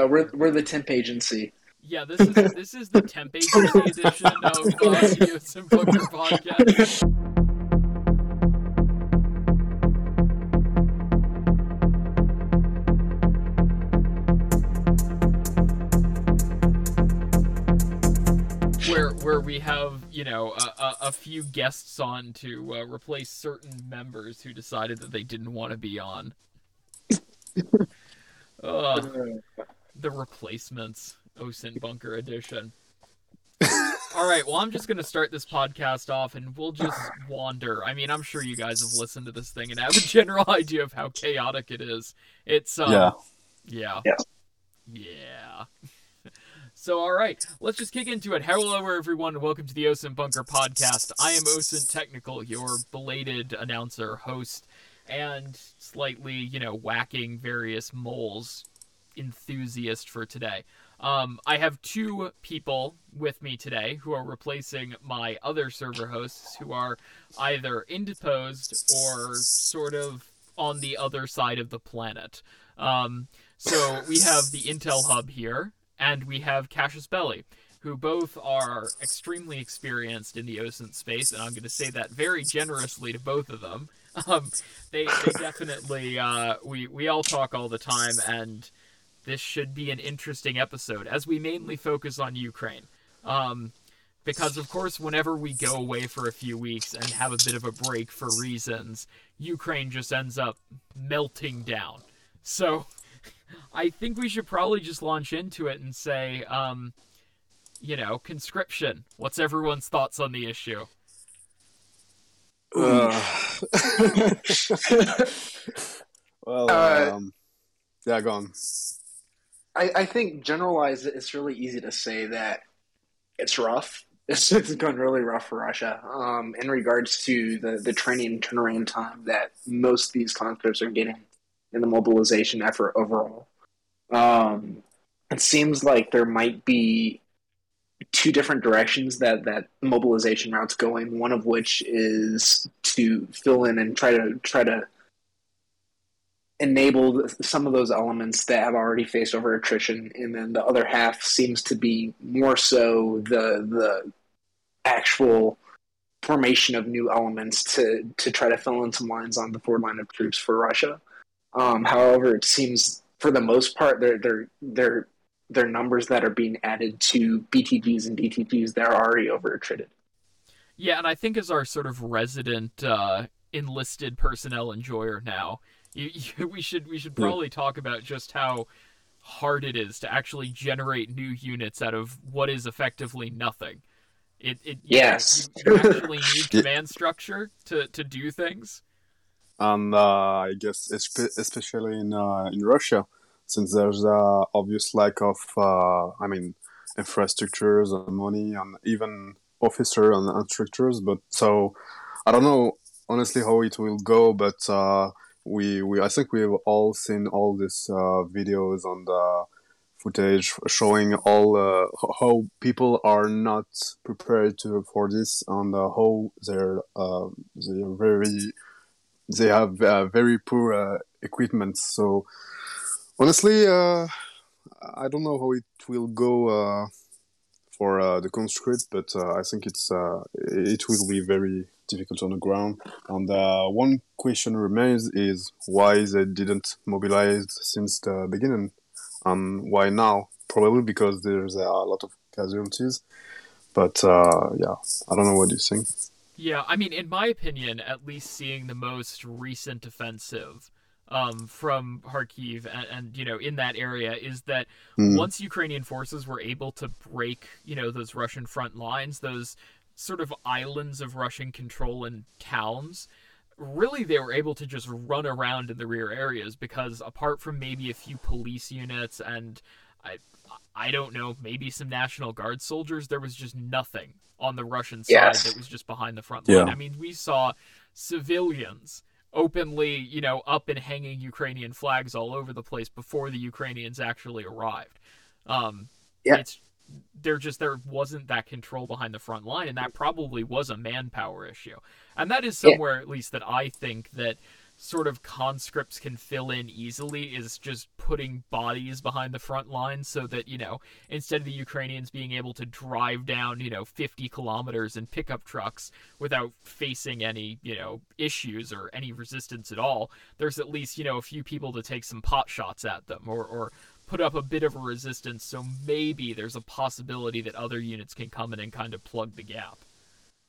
Uh, we're we're the temp agency. Yeah, this is this is the temp agency edition of uh, the OSINT Bunker podcast. Where, where we have you know a, a, a few guests on to uh, replace certain members who decided that they didn't want to be on. Ugh, the replacements, OSINT Bunker edition. All right, well, I'm just going to start this podcast off and we'll just wander. I mean, I'm sure you guys have listened to this thing and have a general idea of how chaotic it is. It's, um, Yeah. Yeah. Yeah. Yeah. So, all right, let's just kick into it. Hello, everyone, welcome to the OSINT Bunker podcast. I am OSINT Technical, your belated announcer, host, and slightly, you know, whacking various moles enthusiast for today. Um, I have two people with me today who are replacing my other server hosts who are either indisposed or sort of on the other side of the planet. Um, so we have the Intel Hub here, and we have Casus Belli, who both are extremely experienced in the OSINT space, and I'm going to say that very generously to both of them. Um, they, they definitely, uh, we, we all talk all the time, and this should be an interesting episode as we mainly focus on Ukraine. Um, because, of course, whenever we go away for a few weeks and have a bit of a break for reasons, Ukraine just ends up melting down. So, I think we should probably just launch into it and say, um, you know, conscription. What's everyone's thoughts on the issue? Uh, well, Uh, um, yeah, go on. I, I think generalized, it's really easy to say that it's rough. It's, it's going really rough for Russia um, in regards to the, the training turnaround time that most of these conscripts are getting in the mobilization effort overall. Um, it seems like there might be two different directions that that mobilization route's going. One of which is to fill in and try to try to enable some of those elements that have already faced over attrition, and then the other half seems to be more so the the actual formation of new elements to to try to fill in some lines on the forward line of troops for Russia. Um, however, it seems for the most part they're they're they're they're numbers that are being added to BTGs and DTGs that are already over attrited. Yeah, and I think as our sort of resident uh, enlisted personnel enjoyer now, you, you, we should we should Yeah. probably talk about just how hard it is to actually generate new units out of what is effectively nothing. It, it you know, Yes. you, you actually need command structure to, to do things. And uh, I guess especially in uh, in Russia, since there's a obvious lack of, uh, I mean, infrastructures and money and even officer and instructors. But so I don't know honestly how it will go, but uh, we we I think we've all seen all these uh, videos on the footage showing all uh, how people are not prepared to for this and uh, how they're uh, they're very they have uh, very poor uh, equipment. So honestly, uh, I don't know how it will go for the conscript, but I think it's it will be very difficult on the ground. And uh, one question remains is why they didn't mobilize since the beginning, and why now? Probably because there's a lot of casualties. But uh, yeah, I don't know what you think. Yeah, I mean, in my opinion, at least seeing the most recent offensive um, from Kharkiv and, and you know in that area is that Hmm. once Ukrainian forces were able to break you know those Russian front lines, those sort of islands of Russian control and towns, really they were able to just run around in the rear areas because apart from maybe a few police units and I I don't know, maybe some National Guard soldiers, there was just nothing on the Russian side Yes. that was just behind the front line. Yeah. I mean, we saw civilians openly, you know, up and hanging Ukrainian flags all over the place before the Ukrainians actually arrived. Um, Yeah. It's there just there wasn't that control behind the front line, and that probably was a manpower issue. And that is Yeah. somewhere at least that I think that sort of conscripts can fill in easily is just putting bodies behind the front line so that, you know, instead of the Ukrainians being able to drive down, you know, 50 kilometers in pickup trucks without facing any, you know, issues or any resistance at all, there's at least, you know, a few people to take some pot shots at them or, or put up a bit of a resistance so maybe there's a possibility that other units can come in and kind of plug the gap.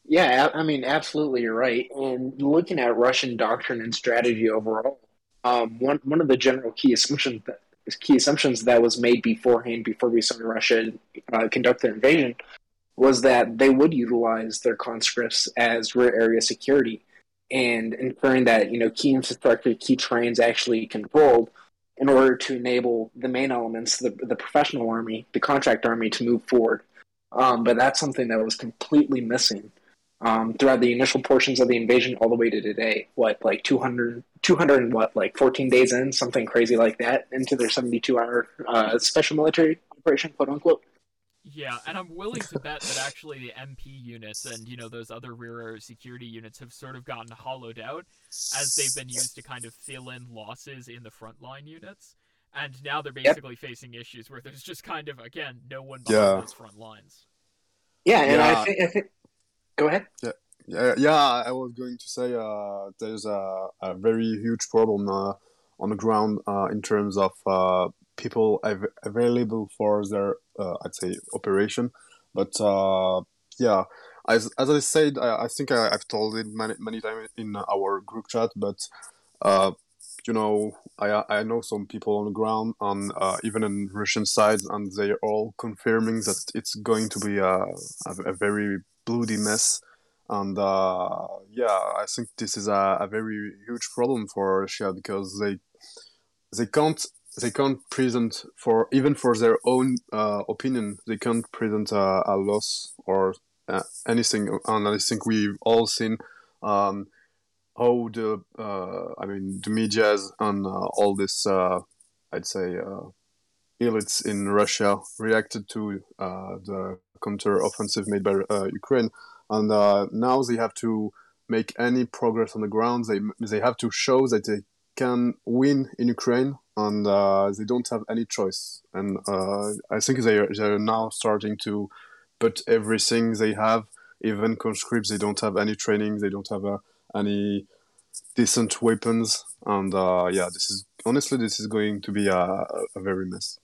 Yeah, I mean, absolutely, you're right. And looking at Russian doctrine and strategy overall, um, one one of the general key assumptions that key assumptions that was made beforehand, before we saw Russia uh, conduct their invasion, was that they would utilize their conscripts as rear area security, and ensuring that you know key infrastructure, key trains actually controlled, in order to enable the main elements, the the professional army, the contract army, to move forward. Um, but that's something that was completely missing um, throughout the initial portions of the invasion all the way to today. What, like 200, 200 and what, like 14 days in, something crazy like that, into their 72 hour uh, special military operation, quote unquote. Yeah, and I'm willing to bet that actually the MP units and you know those other rear security units have sort of gotten hollowed out as they've been used to kind of fill in losses in the frontline units, and now they're basically yep. facing issues where there's just kind of again no one behind yeah. those front lines. Yeah, and yeah. I think I think Go ahead. Yeah. Yeah, yeah, I was going to say uh, there's a, a, very huge problem uh, on the ground uh, in terms of uh, people av- available for their, uh, I'd say, operation. But uh, yeah, as, as I said, I, I think I, have told it many, many times in our group chat, but you know, I, I know some people on the ground, on even in Russian side, and they are all confirming that it's going to be a, a, a very bloody mess. And uh, yeah, I think this is a, a very huge problem for Russia because they they can't they can't present for even for their own uh, opinion they can't present a, a loss or uh, anything and i think we've all seen um, how the uh, i mean the medias and uh, all this uh, i'd say uh, elites in russia reacted to the counter-offensive made by Ukraine, and now they have to make any progress on the ground. They they have to show that they can win in Ukraine, and uh, they don't have any choice. And uh, I think they are, they are now starting to put everything they have, even conscripts. They don't have any training. They don't have uh, any decent weapons, and uh, yeah, this is honestly this is going to be a, a very mess.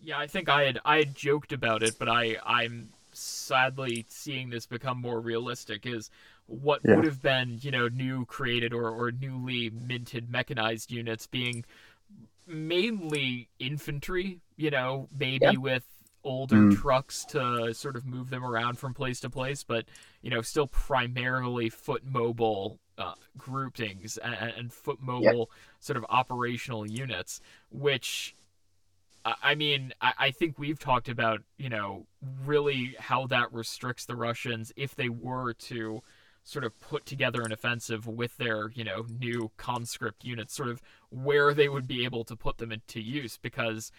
Yeah, I think I had I had joked about it, but I I'm sadly seeing this become more realistic. Is what yeah. would have been you know new created or or newly minted mechanized units being mainly infantry. You know, maybe yeah. with older mm. trucks to sort of move them around from place to place, but you know, still primarily foot mobile uh, groupings and, and foot mobile sort of operational units, which I mean, I think we've talked about, you know, really how that restricts the Russians if they were to sort of put together an offensive with their, you know, new conscript units, sort of where they would be able to put them into use because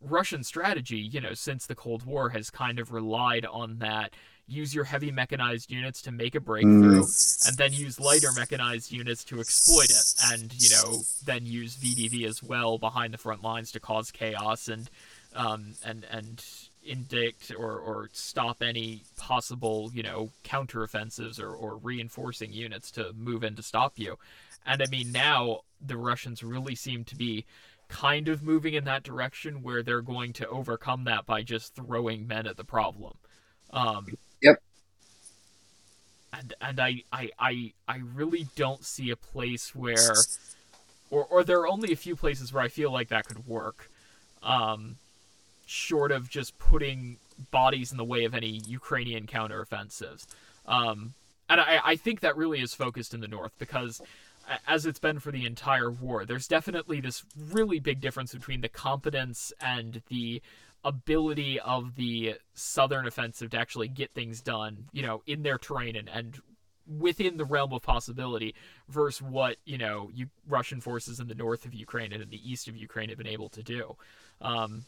Russian strategy, you know, since the Cold War has kind of relied on that use your heavy mechanized units to make a breakthrough, mm. and then use lighter mechanized units to exploit it, and you know then use VDV as well behind the front lines to cause chaos and um, and and indict or, or stop any possible you know counteroffensives or, or reinforcing units to move in to stop you. And I mean now the Russians really seem to be kind of moving in that direction where they're going to overcome that by just throwing men at the problem. Um, Yep. And and I, I I I really don't see a place where or or there are only a few places where I feel like that could work. Um short of just putting bodies in the way of any Ukrainian counteroffensives. Um and I, I think that really is focused in the north because as it's been for the entire war, there's definitely this really big difference between the competence and the ability of the southern offensive to actually get things done, you know, in their terrain and, and within the realm of possibility versus what, you know, you, Russian forces in the north of Ukraine and in the east of Ukraine have been able to do. Um,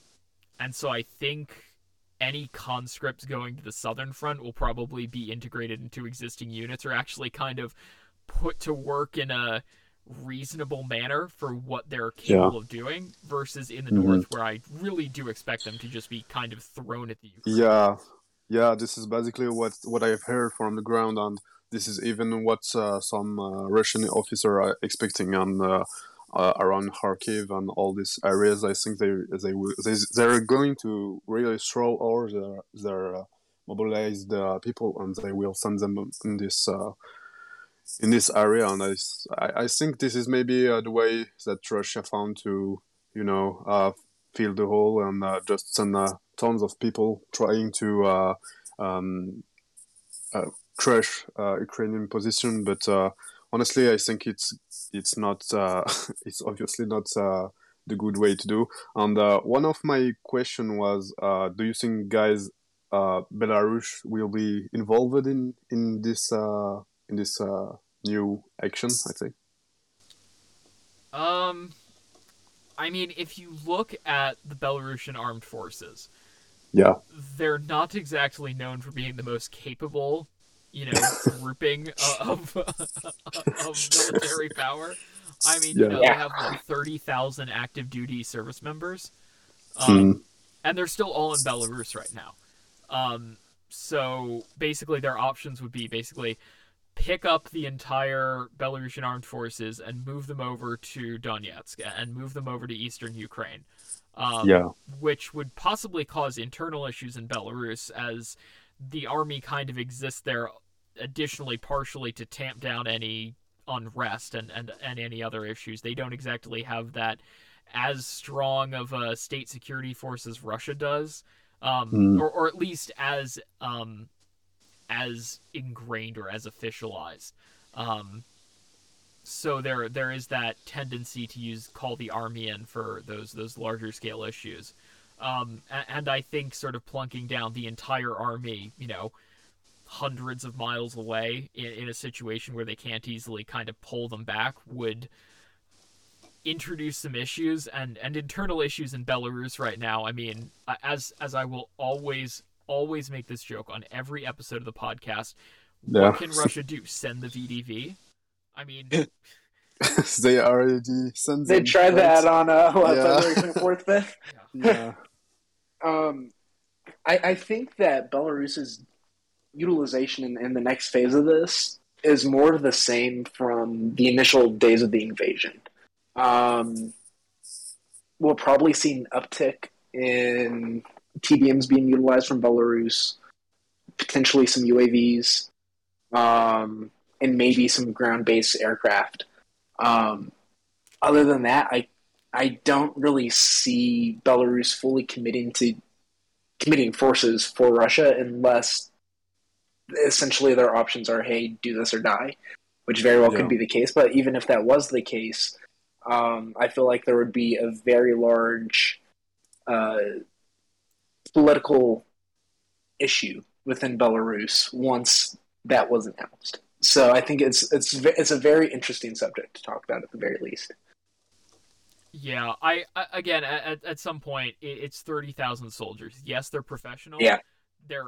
and so I think any conscripts going to the southern front will probably be integrated into existing units or actually kind of put to work in a reasonable manner for what they're capable Yeah. of doing versus in the Mhm. north where I really do expect them to just be kind of thrown at the Ukraine. Yeah, yeah. This is basically what what I've heard from the ground, and this is even what uh, some uh, Russian officer are expecting on uh, uh, around Kharkiv and all these areas. I think they they they they're going to really throw all their their uh, mobilized uh, people, and they will send them in this. Uh, in this area, and I I think this is maybe uh, the way that Russia found to, you know, uh, fill the hole and just send tons of people trying to um, crush Ukrainian position. But honestly, I think it's it's not uh, it's obviously not uh, the good way to do. And uh, one of my question was, uh, do you think, guys, uh, Belarus will be involved in in this uh, in this uh, new action? I think. Um, I mean, if you look at the Belarusian armed forces, Yeah. they're not exactly known for being the most capable, you know, grouping of of military power. I mean, you know, they Yeah. have like thirty thousand active duty service members, um, Mm, and they're still all in Belarus right now. Um, so basically, their options would be basically pick up the entire Belarusian armed forces and move them over to Donetsk and move them over to eastern Ukraine. Um, yeah. which would possibly cause internal issues in Belarus as the army kind of exists there additionally partially to tamp down any unrest and, and, and any other issues. They don't exactly have that as strong of a state security force as Russia does. Um, Mm. or, or at least as um, as ingrained or as officialized. Um, so there there is that tendency to use call the army in for those those larger scale issues um, and i think sort of plunking down the entire army you know hundreds of miles away in, in a situation where they can't easily kind of pull them back would introduce some issues and and internal issues in belarus right now i mean uh, as as i will always always make this joke on every episode of the podcast Yeah. what can russia do send the vdv i mean they already sent. They tried that on uh, what, Yeah. February 24th, 5th. Yeah. Um, I, I think that Belarus's utilization in, in the next phase of this is more of the same from the initial days of the invasion. Um, we'll probably see an uptick in TBMs being utilized from Belarus, potentially some UAVs, um, and maybe some ground-based aircraft. Um, other than that, I I don't really see Belarus fully committing to committing forces for Russia unless essentially their options are, hey, do this or die, which very well Yeah. could be the case. But even if that was the case, um, I feel like there would be a very large uh, political issue within Belarus once that was announced. So I think it's it's it's a very interesting subject to talk about at the very least. Yeah, I, I again at, at some point it, it's thirty thousand soldiers. Yes, they're professional. Yeah. they're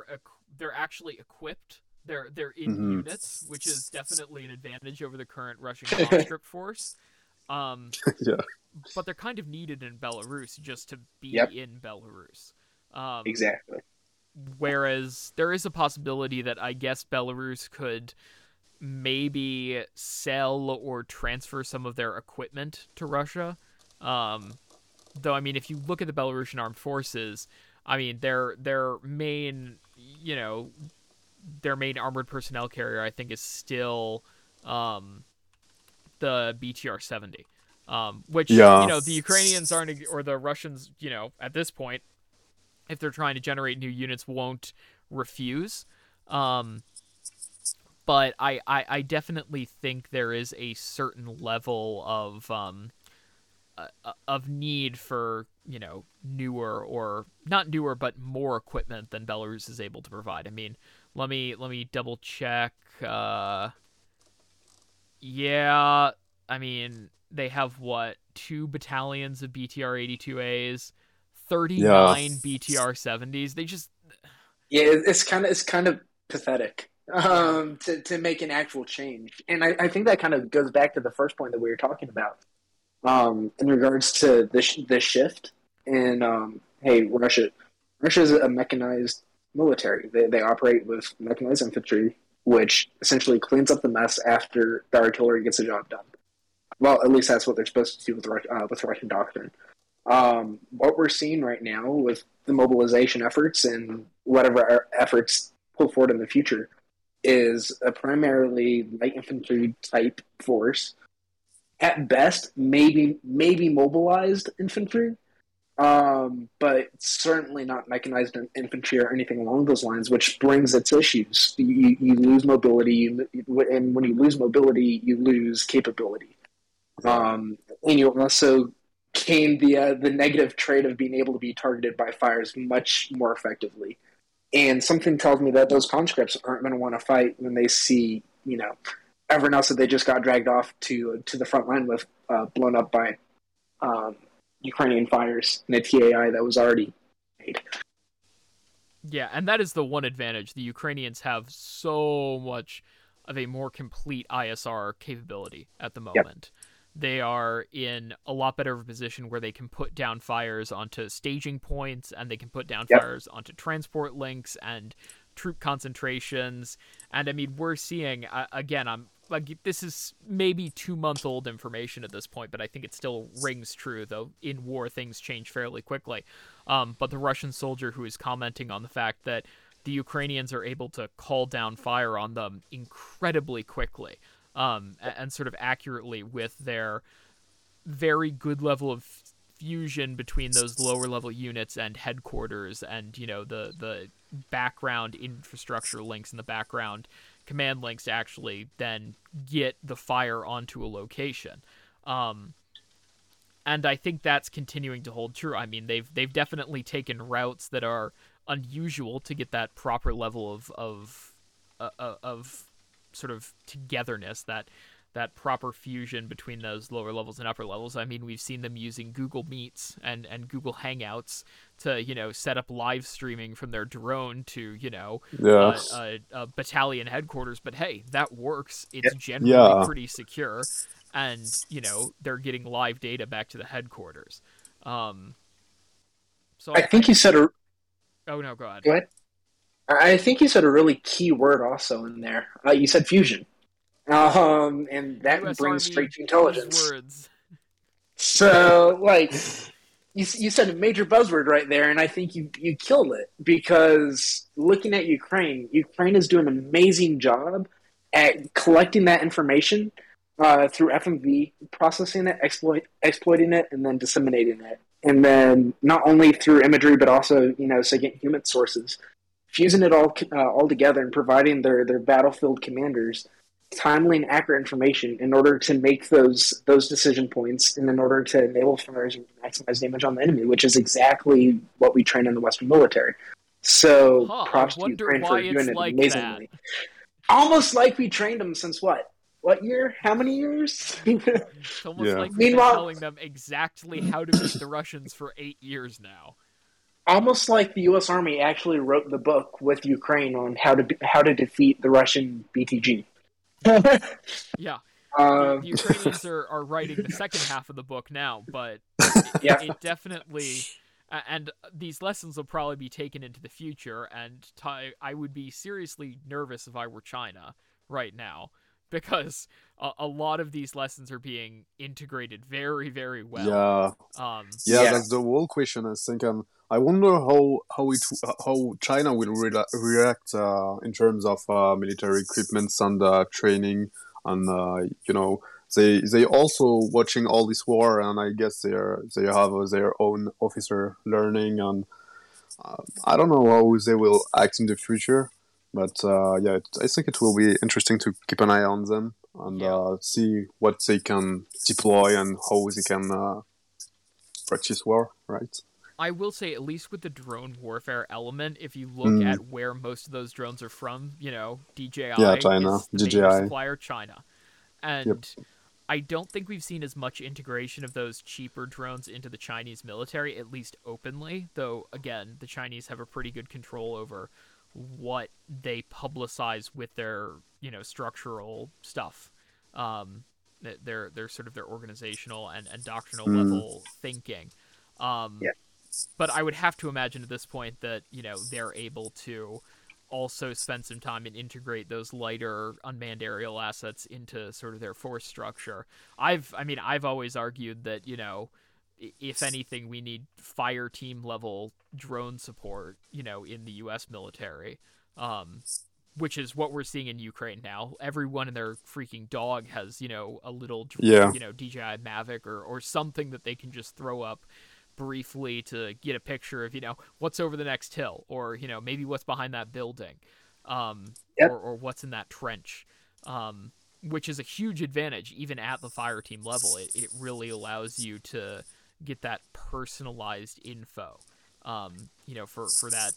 they're actually equipped. They're they're in Mhm. units, which is definitely an advantage over the current Russian conscript force. Um, yeah. but they're kind of needed in Belarus just to be Yep. in Belarus. Um, Exactly. Whereas there is a possibility that I guess Belarus could maybe sell or transfer some of their equipment to Russia. Um, though I mean, if you look at the Belarusian armed forces, I mean their their main you know their main armored personnel carrier I think is still um, the BTR seventy. Um, which Yeah. you know the Ukrainians aren't or the Russians you know at this point if they're trying to generate new units won't refuse um, but I, I, I definitely think there is a certain level of um, uh, uh, of need for you know newer or not newer but more equipment than Belarus is able to provide. I mean, let me let me double check. Uh, yeah, I mean they have what two battalions of BTR 82As, 39 BTR 70s. They just Yeah, it's kind of it's kind of pathetic um, to to make an actual change. And I, I think that kind of goes back to the first point that we were talking about um, in regards to this the shift. And um, hey, Russia, Russia is a mechanized military. They they operate with mechanized infantry, which essentially cleans up the mess after the artillery gets the job done. Well, at least that's what they're supposed to do with uh, with Russian doctrine. Um, what we're seeing right now with the mobilization efforts and whatever efforts pull forward in the future is a primarily light infantry type force. At best, maybe maybe mobilized infantry, um, but certainly not mechanized infantry or anything along those lines, which brings its issues. You, you lose mobility, and when you lose mobility, you lose capability. Um, and you also gain the uh, the negative trait of being able to be targeted by fires much more effectively. And something tells me that those conscripts aren't going to want to fight when they see, you know, everyone else that they just got dragged off to to the front line with uh, blown up by um, Ukrainian fires in a TAI that was already made. Yeah, and that is the one advantage. The Ukrainians have so much of a more complete ISR capability at the moment. Yep they are in a lot better of a position where they can put down fires onto staging points and they can put down yep. fires onto transport links and troop concentrations. And I mean, we're seeing uh, again. I'm like this is maybe two month old information at this point, but I think it still rings true. Though in war, things change fairly quickly. Um, but the Russian soldier who is commenting on the fact that the Ukrainians are able to call down fire on them incredibly quickly um, and sort of accurately with their very good level of fusion between those lower level units and headquarters and you know the the background infrastructure links in the background command links to actually then get the fire onto a location um, and I think that's continuing to hold true. I mean, they've they've definitely taken routes that are unusual to get that proper level of of uh, uh of sort of togetherness that that proper fusion between those lower levels and upper levels. I mean, we've seen them using Google Meets and, and Google Hangouts to, you know, set up live streaming from their drone to, you know, yes. a, a, battalion headquarters. But hey, that works. It's generally yeah. pretty secure. And, you know, they're getting live data back to the headquarters. Um, so I, I think you said a. Oh, no, go ahead. Go ahead. I think you said a really key word also in there. Uh, you said fusion, um, and that US brings Army straight to intelligence. Words. So, like, you you said a major buzzword right there, and I think you you killed it because looking at Ukraine, Ukraine is doing an amazing job at collecting that information uh, through FMV, processing it, exploit, exploiting it, and then disseminating it. And then not only through imagery, but also you know, second human sources fusing it all uh, all together and providing their their battlefield commanders timely and accurate information in order to make those those decision points and in order to enable fires and maximize damage on the enemy, which is exactly what we train in the Western military. So huh, props to Ukraine for doing it like amazingly. That. Almost like we trained them since what? What year? How many years? it's almost yeah. like we've telling them exactly how to beat the Russians for eight years now almost like the U.S. Army actually wrote the book with Ukraine on how to how to defeat the Russian BTG. Yeah. Um, the Ukrainians are, are writing the second half of the book now, but it, yeah. it definitely and these lessons will probably be taken into the future. And t- I I would be seriously nervous if I were China right now because a, a, lot of these lessons are being integrated very, very well. Yeah. Um, yeah, yeah, that's the whole question. I think um, I wonder how how it how China will re- react uh, in terms of uh, military equipment and uh, training, and uh, you know they they also watching all this war, and I guess they are they have their own officer learning, and uh, I don't know how they will act in the future, but uh, yeah, I think it will be interesting to keep an eye on them and yeah. see what they can deploy and how they can practice war, right? I will say, at least with the drone warfare element, if you look mm. at where most of those drones are from, you know, DJI, yeah, China, DJI supplier China, and yep. I don't think we've seen as much integration of those cheaper drones into the Chinese military, at least openly. Though, again, the Chinese have a pretty good control over what they publicize with their you know structural stuff um their their sort of their organizational and, and doctrinal Mm. level thinking um Yeah. but i would have to imagine at this point that you know they're able to also spend some time and integrate those lighter unmanned aerial assets into sort of their force structure i've i mean i've always argued that you know if anything we need fire team level drone support you know in the us military um which is what we're seeing in Ukraine now. Everyone and their freaking dog has, you know, a little, Yeah. you know, DJI Mavic or, or something that they can just throw up briefly to get a picture of, you know, what's over the next hill or, you know, maybe what's behind that building um, Yep. or, or what's in that trench, um, which is a huge advantage even at the fire team level. It, it really allows you to get that personalized info, um, you know, for, for that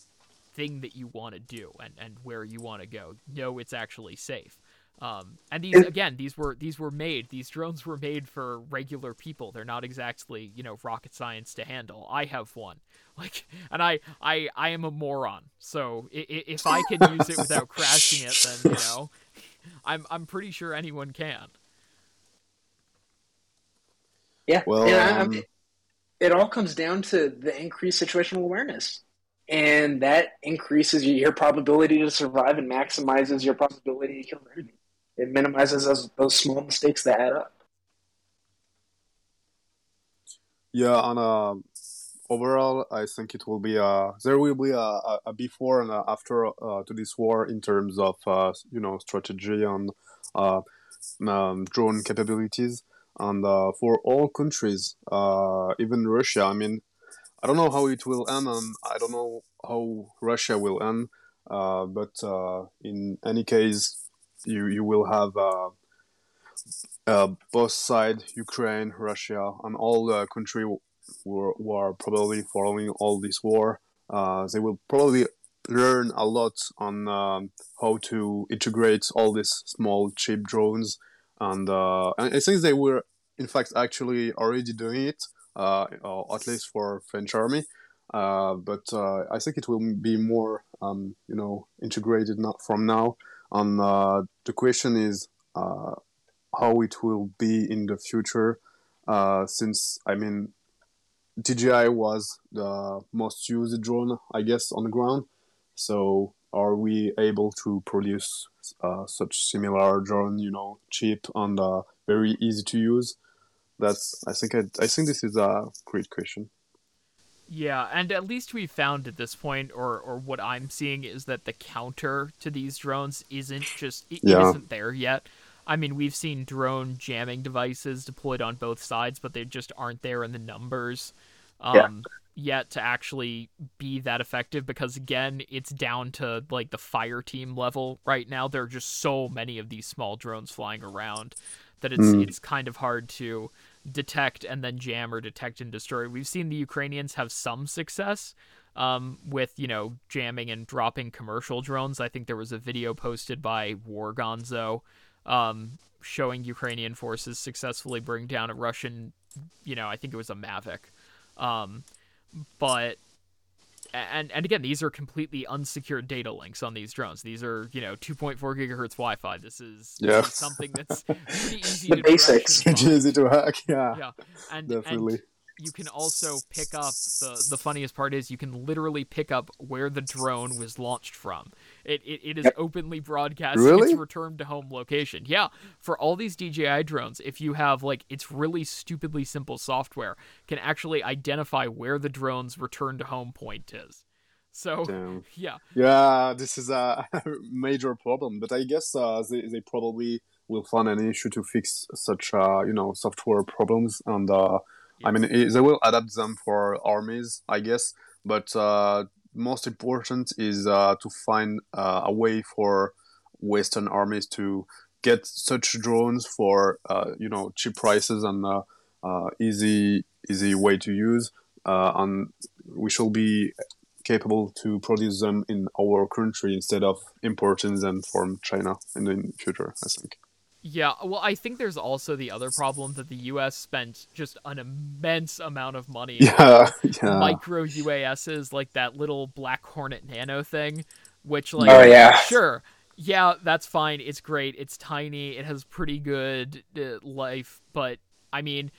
thing that you want to do and, and where you want to go. Know it's actually safe. Um, and these again, these were these were made. These drones were made for regular people. They're not exactly you know rocket science to handle. I have one, like, and I I I am a moron. So i- i- if I can use it without crashing it, then you know, I'm I'm pretty sure anyone can. Yeah. Well, and I- I um, mean, it all comes down to the increased situational awareness. And that increases your probability to survive and maximizes your probability to kill. It minimizes those, those small mistakes that add up. Yeah, on uh, overall, I think it will be uh, there will be a, a, a before and a after uh, to this war in terms of uh, you know strategy and uh, um, drone capabilities, and uh, for all countries, uh, even Russia. I mean, I don't know how it will end, and I don't know how Russia will end. Uh, but uh, in any case, you you will have. Uh, uh, both side Ukraine, Russia, and all the country who are, probably following all this war, uh, they will probably learn a lot on um, how to integrate all these small cheap drones, and, uh, and I think they were in fact actually already doing it, uh, or at least for French army. Uh, but uh, I think it will be more, um, you know, integrated not from now. And uh, the question is, uh, how it will be in the future uh, since i mean dji was the most used drone i guess on the ground so are we able to produce uh, such similar drone you know cheap and uh, very easy to use that's i think I, I think this is a great question Yeah, and at least we've found at this point, or or what I'm seeing is that the counter to these drones isn't just it, Yeah. it isn't there yet. I mean, we've seen drone jamming devices deployed on both sides, but they just aren't there in the numbers um, Yeah. yet to actually be that effective. Because again, it's down to like the fire team level right now. There are just so many of these small drones flying around that it's Mm. it's kind of hard to detect and then jam or detect and destroy. We've seen the Ukrainians have some success um, with you know jamming and dropping commercial drones. I think there was a video posted by War Gonzo um, showing Ukrainian forces successfully bring down a Russian, you know, I think it was a Mavic. Um, but and and again, these are completely unsecured data links on these drones. These are you know 2.4 gigahertz Wi-Fi. This is, this is something that's pretty easy The to basics. easy to hack yeah, Yeah, and definitely and you can also pick up the the funniest part is you can literally pick up where the drone was launched from. It it, it is openly broadcasting Really? its return to home location. Yeah, for all these DJI drones, if you have like it's really stupidly simple software can actually identify where the drone's return to home point is. So Damn. yeah, Yeah, this is a major problem, but I guess uh, they, they probably will find an issue to fix such uh, you know software problems, and uh, I mean i they will adapt them for armies, I guess. But uh, most important is uh, to find uh, a way for Western armies to get such drones for uh, you know cheap prices and uh, uh, easy easy way to use, and we shall be capable to produce them in our country instead of importing them from China in the future. I think. Yeah, well, I think there's also the other problem that the U.S. spent just an immense amount of money Yeah, yeah, micro UASs like that little Black Hornet Nano thing which like Oh, yeah. sure yeah that's fine it's great it's tiny it has pretty good uh, life but i mean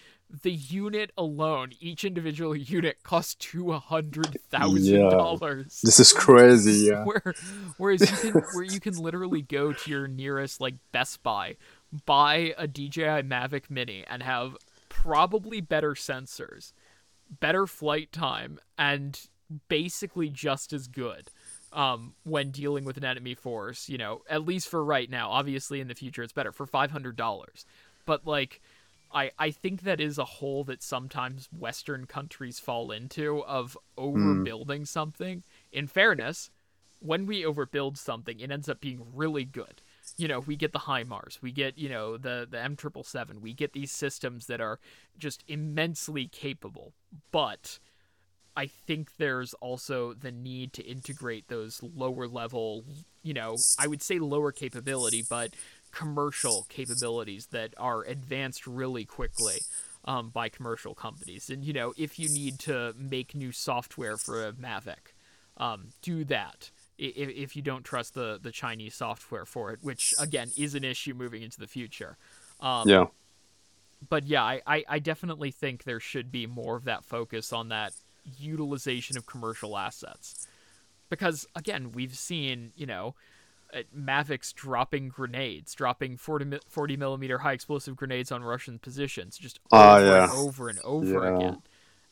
the unit alone each individual unit costs two hundred thousand dollars This is crazy. Yeah. where whereas you can where you can literally go to your nearest like Best Buy, buy a DJI Mavic Mini and have probably better sensors, better flight time, and basically just as good um, when dealing with an enemy force. You know, at least for right now. Obviously, in the future, it's better for five hundred dollars. But like, I I think that is a hole that sometimes Western countries fall into of overbuilding something. In fairness, when we overbuild something, it ends up being really good. You know, we get the HIMARS, we get you know the the M triple seven, we get these systems that are just immensely capable. But I think there's also the need to integrate those lower level, you know, I would say lower capability, but commercial capabilities that are advanced really quickly um, by commercial companies. And you know, if you need to make new software for a Mavic, um, do that. If, if you don't trust the, the Chinese software for it, which again is an issue moving into the future. Um, Yeah. but yeah, I, I, I definitely think there should be more of that focus on that utilization of commercial assets. Because again, we've seen, you know, uh, Mavics dropping grenades, dropping 40, 40 millimeter high explosive grenades on Russian positions, just Ah, over yeah. and over and over Yeah. again.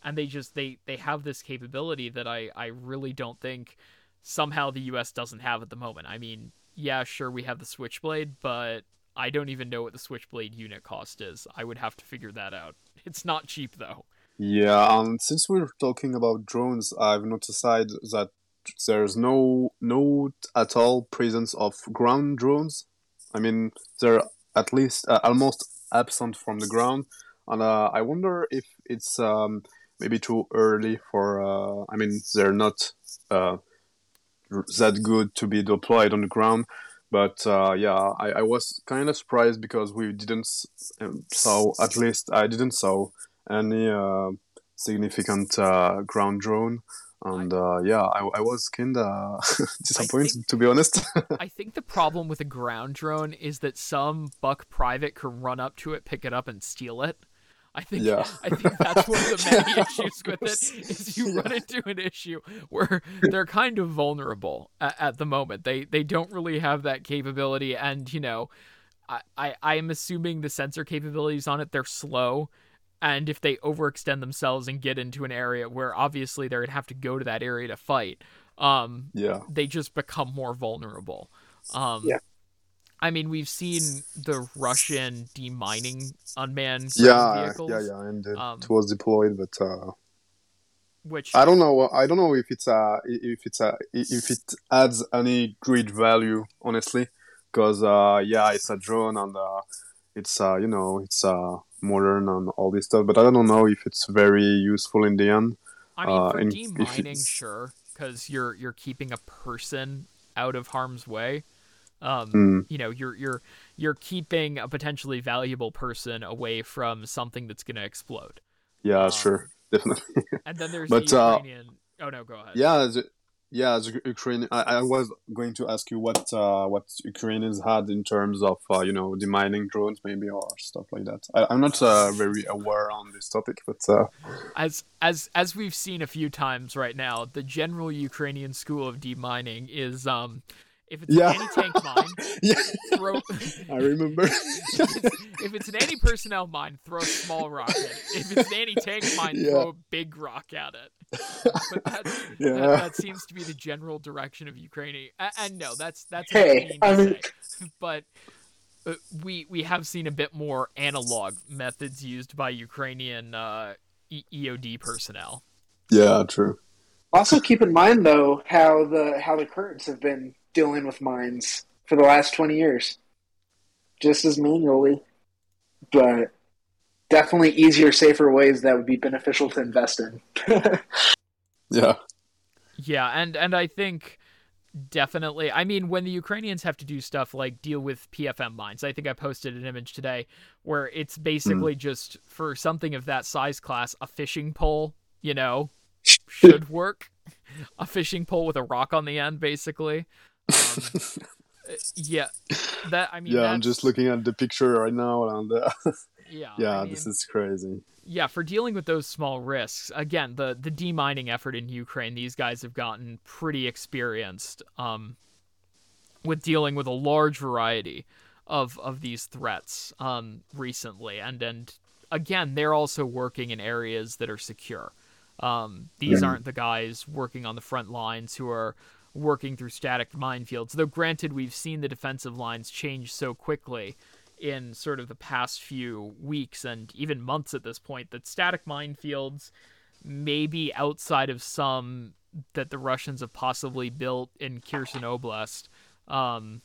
And they just they they have this capability that I I really don't think somehow the U.S. doesn't have at the moment. I mean, yeah, sure we have the Switchblade, but I don't even know what the Switchblade unit cost is. I would have to figure that out. It's not cheap though. Yeah, and since we're talking about drones, I've noticed that there's no no at all presence of ground drones. I mean, they're at least uh, almost absent from the ground, and uh, I wonder if it's um, maybe too early for. Uh, I mean, they're not uh, that good to be deployed on the ground. But uh, yeah, I, I was kind of surprised because we didn't um, saw at least I didn't saw any uh, significant uh, ground drone. And uh, yeah, I, I was kind of disappointed think- to be honest. I think the problem with a ground drone is that some buck private can run up to it, pick it up, and steal it. I think Yeah. I think that's one of the many Yeah, issues with it is you run into an issue where they're kind of vulnerable at, at the moment. They they don't really have that capability, and you know, I, I I am assuming the sensor capabilities on it they're slow. And if they overextend themselves and get into an area where obviously they're gonna have to go to that area to fight, um, yeah, they just become more vulnerable. Um, Yeah. I mean, we've seen the Russian demining unmanned yeah, vehicles, yeah, yeah, and it Um, was deployed, but uh, which I don't know. I don't know if it's uh if it's uh if it adds any great value, honestly, because uh yeah, it's a drone and uh, it's uh you know it's uh modern and all this stuff, but I don't know if it's very useful in the end. I mean, uh, for and demining, sure, because you're you're keeping a person out of harm's way. Um, Mm, you know, you're you're you're keeping a potentially valuable person away from something that's going to explode. yeah, Um, sure, definitely. And then there's But, the uh, Ukrainian. oh no, go ahead. yeah, the, yeah, the Ukraine. I, I was going to ask you what uh, what Ukrainians had in terms of uh, you know demining drones, maybe or stuff like that. I, I'm not uh, very aware on this topic, but uh, as as as we've seen a few times right now, the general Ukrainian school of demining is um if it's Yeah. an anti-tank mine, yeah, throw I remember. if, it's, if it's an anti-personnel mine, throw a small rocket. If it's an anti-tank mine, Yeah. throw a big rock at it. But that, Yeah. that that seems to be the general direction of Ukraine. A- And no, that's that's Hey, mean I mean- say. but uh, we we have seen a bit more analog methods used by Ukrainian uh, E- EOD personnel. yeah, true. Also, keep in mind though how the how the currents have been dealing with mines for the last twenty years, just as manually, but definitely easier, safer ways that would be beneficial to invest in. Yeah, Yeah, and and I think definitely. I mean, when the Ukrainians have to do stuff like deal with PFM mines, I think I posted an image today where it's basically hmm. just for something of that size class, a fishing pole, you know, should work. a fishing pole with a rock on the end, basically. Um, yeah, that I mean. Yeah, I'm just looking at the picture right now, and uh, yeah, yeah, I mean, this is crazy. yeah, for dealing with those small risks, again, the the demining effort in Ukraine, these guys have gotten pretty experienced um, with dealing with a large variety of of these threats um, recently, and and again, they're also working in areas that are secure. Um, these Yeah. aren't the guys working on the front lines who are working through static minefields. Though, granted, we've seen the defensive lines change so quickly in sort of the past few weeks and even months at this point that static minefields, maybe outside of some that the Russians have possibly built in Kherson Oblast, um,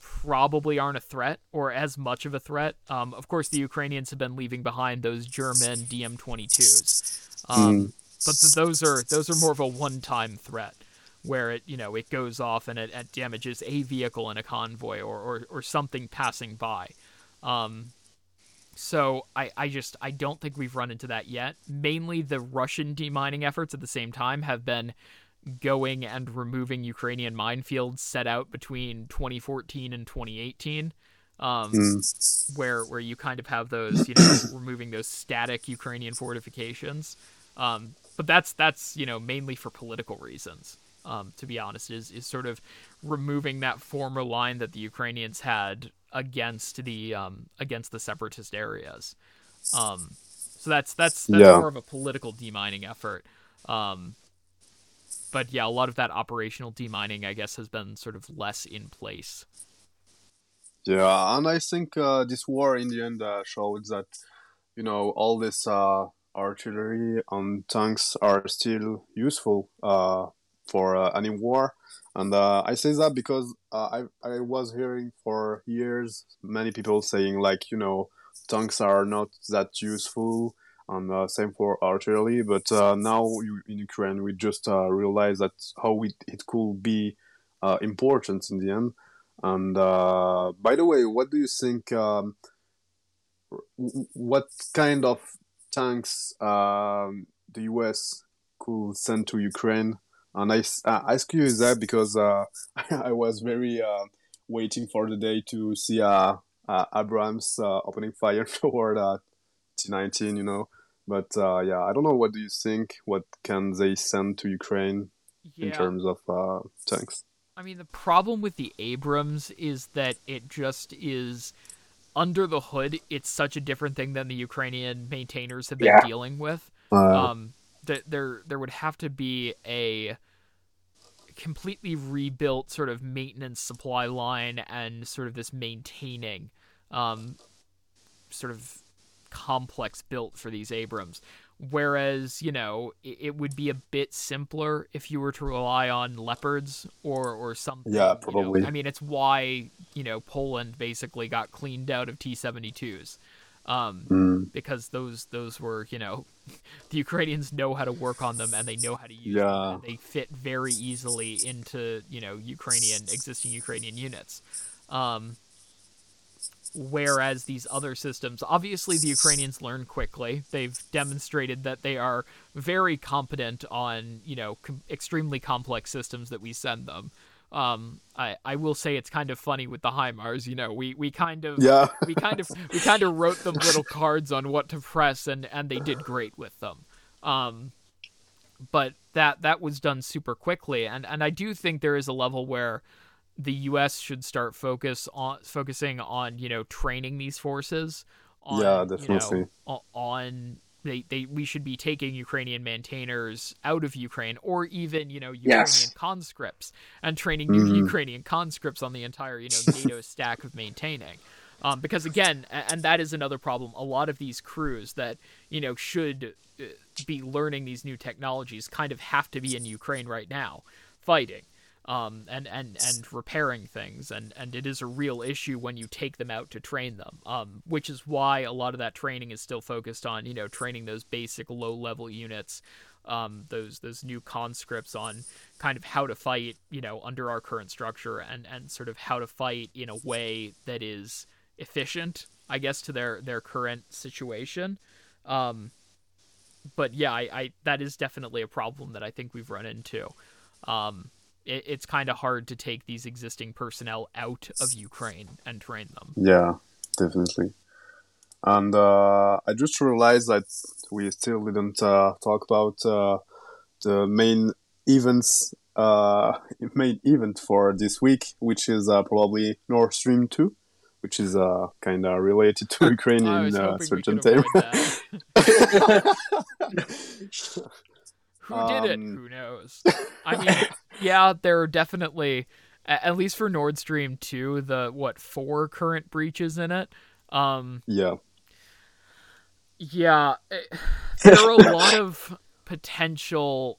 probably aren't a threat or as much of a threat. Um, of course, the Ukrainians have been leaving behind those German DM22s, um, but th- those are those are more of a one-time threat where it you know it goes off and it, it damages a vehicle in a convoy or, or, or something passing by. Um, so I, I just I don't think we've run into that yet. Mainly the Russian demining efforts at the same time have been going and removing Ukrainian minefields set out between 2014 and 2018. Um, Mm. where where you kind of have those, you know, removing those static Ukrainian fortifications. Um, but that's that's you know mainly for political reasons. Um, to be honest, is is sort of removing that former line that the Ukrainians had against the um, against the separatist areas. Um, so that's that's that's Yeah. more of a political demining effort. Um, but yeah, a lot of that operational demining, I guess, has been sort of less in place. Yeah, and I think uh, this war in the end uh, showed that you know all this uh, artillery and tanks are still useful uh, for uh, any war, and uh, I say that because uh, I I was hearing for years many people saying like you know tanks are not that useful, and uh, same for artillery, but uh, now you, in Ukraine we just realize that how it, it could be important in the end. And by the way, what do you think? Um, what kind of tanks um, the US could send to Ukraine? And I, s- I ask you that because uh, I was very uh, waiting for the day to see uh, uh, Abrams uh, opening fire toward uh, T19, you know. But uh, yeah, I don't know. What do you think? What can they send to Ukraine in terms of uh, tanks? I mean, the problem with the Abrams is that it just is under the hood. It's such a different thing than the Ukrainian maintainers have been Yeah. dealing with. Uh, Um, that there there would have to be a completely rebuilt sort of maintenance supply line and sort of this maintaining um, sort of complex built for these Abrams. Whereas, you know, it, it would be a bit simpler if you were to rely on leopards or or something. Yeah, you know. probably. I mean, it's why you know Poland basically got cleaned out of T seventy twos, um, mm, because those those were you know, the Ukrainians know how to work on them and they know how to use them. Yeah. And they fit very easily into you know Ukrainian existing Ukrainian units. Um, whereas these other systems obviously the ukrainians learn quickly they've demonstrated that they are very competent on you know com- extremely complex systems that we send them um, I, I will say it's kind of funny with the HIMARS, you know, we, we kind of yeah. we kind of we kind of wrote them little cards on what to press and and they did great with them. Um, but that that was done super quickly and and I do think there is a level where the US should start focus on focusing on, you know, training these forces on Yeah, you know, definitely. on they, they we should be taking Ukrainian maintainers out of Ukraine or even, you know, Ukrainian Yes. conscripts and training new Mhm. Ukrainian conscripts on the entire, you know, NATO stack of maintaining. Um, because again, and that is another problem. A lot of these crews that you know should uh, be learning these new technologies kind of have to be in Ukraine right now, fighting, um, and and and repairing things, and and it is a real issue when you take them out to train them. Um, which is why a lot of that training is still focused on you know training those basic low level units. Um, those those new conscripts on kind of how to fight, you know, under our current structure, and and sort of how to fight in a way that is efficient, I guess, to their their current situation. Um, but yeah, I, I that is definitely a problem that I think we've run into. Um, it, it's kind of hard to take these existing personnel out of Ukraine and train them. Yeah, definitely. And uh, I just realized that we still didn't uh, talk about uh, the main events, uh, main event for this week, which is uh, probably Nord Stream two, which is uh, kind of related to Ukraine I in uh, certain time. avoid that. Who did it? Um, Who knows? I mean, yeah, there are definitely, at least for Nord Stream 2, the, what, four current breaches in it? Um, yeah, yeah, eh, there are a lot of potential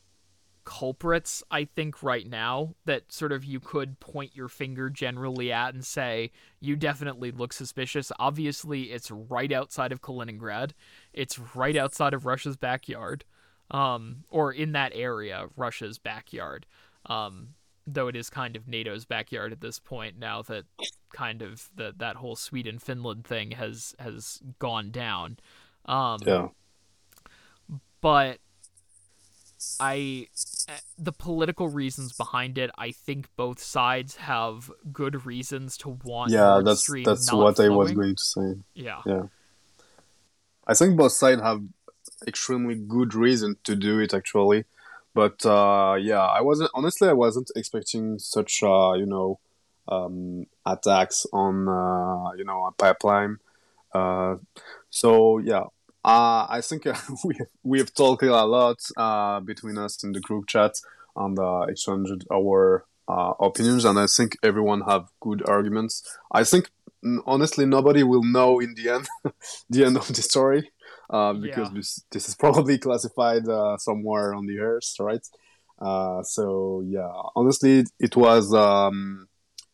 culprits, I think, right now that sort of you could point your finger generally at and say, you definitely look suspicious. Obviously, it's right outside of Kaliningrad, it's right outside of Russia's backyard, um, or in that area, Russia's backyard. Um, though it is kind of NATO's backyard at this point now that kind of the, that whole Sweden Finland thing has has gone down. Um, yeah, but I the political reasons behind it, I think both sides have good reasons to want yeah. That's that's what I was going to say. Yeah. I think both sides have extremely good reason to do it actually, but uh, yeah, I wasn't honestly I wasn't expecting such uh, you know um, attacks on uh, you know a pipeline. Uh, so yeah, uh, I think we we have talked a lot uh, between us in the group chat and uh, exchanged our uh, opinions, and I think everyone have good arguments. I think honestly nobody will know in the end the end of the story uh, because Yeah. this, this is probably classified uh, somewhere on the earth, right? Uh, so yeah, honestly, it was. Um,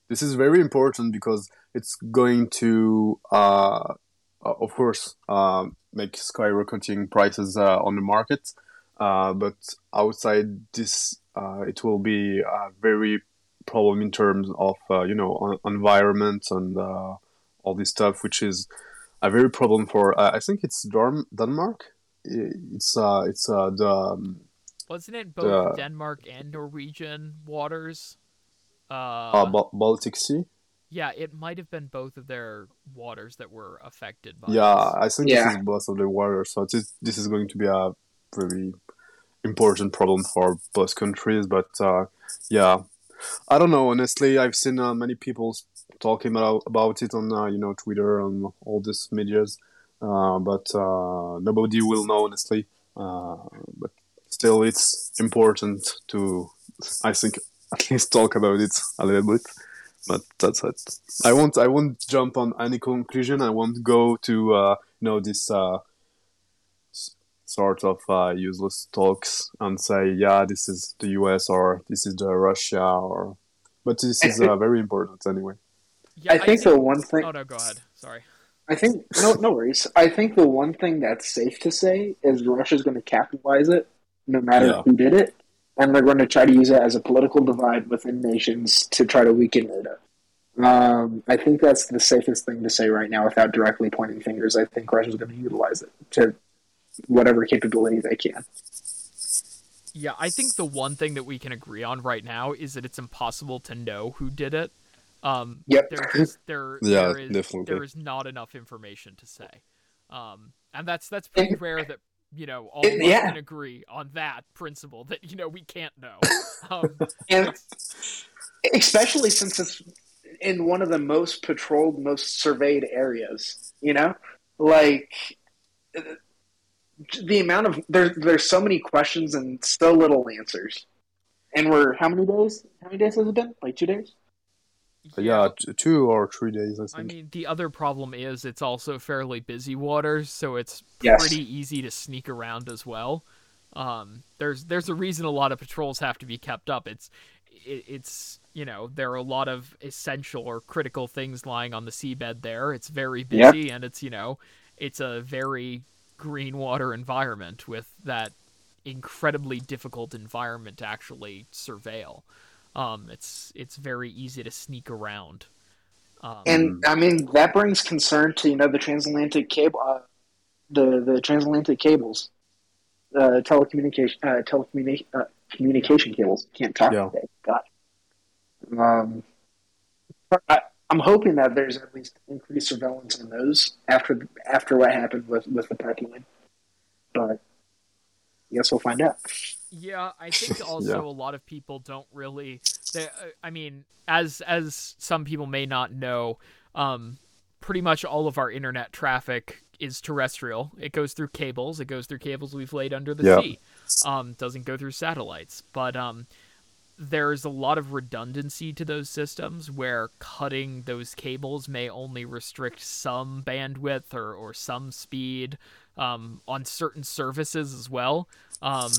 this is very important because it's going to, uh, uh, of course, uh, make skyrocketing prices uh, on the market. Uh, but outside this, uh, it will be a very problem in terms of uh, you know en- environment and uh, all this stuff, which is a very problem for. Uh, I think it's Dorm- Denmark. It's uh, it's uh, the um, Wasn't it both Uh, Denmark and Norwegian waters? Uh, uh, Bal- Baltic Sea. yeah, it might have been both of their waters that were affected by Yeah, this. I think Yeah. this is both of the water, so this this is going to be a very important problem for both countries. But uh, yeah, I don't know. Honestly, I've seen uh, many people talking about about it on uh, you know Twitter and all these medias, uh, but uh, nobody will know honestly. Uh, but still, it's important to, I think, at least talk about it a little bit. But that's it. I won't. I won't jump on any conclusion. I won't go to uh, you know this uh, sort of uh, useless talks and say, yeah, this is the U.S. or this is the Russia or. But this is uh, very important anyway. Yeah, I think the one thing Oh no, go ahead. Sorry. I think no no worries. I think the one thing that's safe to say is Russia's going to capitalize it, no matter Yeah. who did it, and they're going to try to use it as a political divide within nations to try to weaken NATO. Um, I think that's the safest thing to say right now, without directly pointing fingers. I think Russia's going to utilize it to whatever capability they can. Yeah, I think the one thing that we can agree on right now is that it's impossible to know who did it. Um, Yep. there just there Yeah, there is definitely. there is not enough information to say, um, and that's that's pretty rare that you know all us yeah. can agree on that principle that you know we can't know. Um, And especially since it's in one of the most patrolled, most surveyed areas, you know? Like the amount of there there's so many questions and so little answers. And we're how many days? How many days has it been? Like two days? But yeah, t- two or three days, I think. I mean, the other problem is it's also fairly busy waters, so it's Yes. pretty easy to sneak around as well. Um, there's there's a reason a lot of patrols have to be kept up. It's it, it's you know there are a lot of essential or critical things lying on the seabed there. It's very Yep. busy and it's you know it's a very green water environment with that incredibly difficult environment to actually surveil. Um, it's it's very easy to sneak around. Um, And I mean that brings concern to you know the transatlantic cable, uh, the the transatlantic cables. uh, telecommunication uh, telecommunication uh, communication cables. Can't talk Yeah. today. God. Um, I, I'm hoping that there's at least increased surveillance on those after after what happened with with the pipeline. But I guess we'll find out. Yeah, I think also Yeah. a lot of people don't really. They, uh, I mean, as as some people may not know, um, pretty much all of our internet traffic is terrestrial. It goes through cables. It goes through cables we've laid under the Yeah. sea. Um, doesn't go through satellites. But um, there's a lot of redundancy to those systems where cutting those cables may only restrict some bandwidth or, or some speed um, on certain services as well. Um,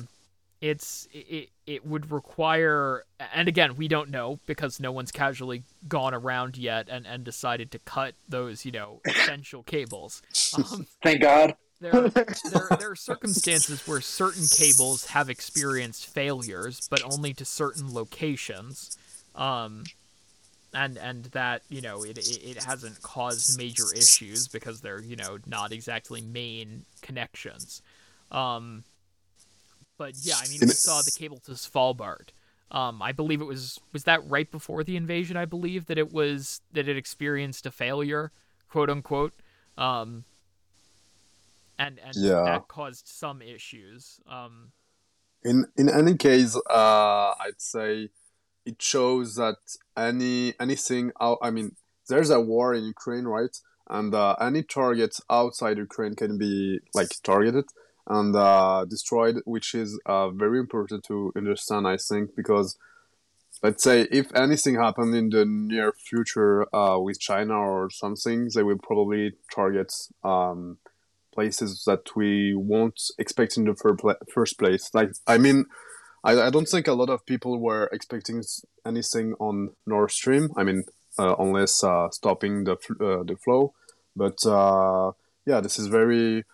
it's it, it would require and again we don't know because no one's casually gone around yet and, and decided to cut those you know essential cables um, Thank God. there, there, there are circumstances where certain cables have experienced failures, but only to certain locations, um, and and that you know it, it it hasn't caused major issues because they're you know not exactly main connections. Um, but yeah, I mean we saw the cable to Svalbard. Um, I believe it was was that right before the invasion. I believe that it was that it experienced a failure, quote unquote. Um, and and Yeah. that caused some issues. Um, in in any case, uh, I'd say it shows that any anything out. I mean, there's a war in Ukraine, right? And uh, any targets outside Ukraine can be like targeted and uh, destroyed, which is uh, very important to understand, I think, because let's say if anything happened in the near future uh, with China or something, they will probably target um, places that we won't expect in the fir- first place. Like, I mean, I, I don't think a lot of people were expecting anything on Nord Stream. I mean, uh, unless uh, stopping the fl- uh, the flow. But yeah, this is very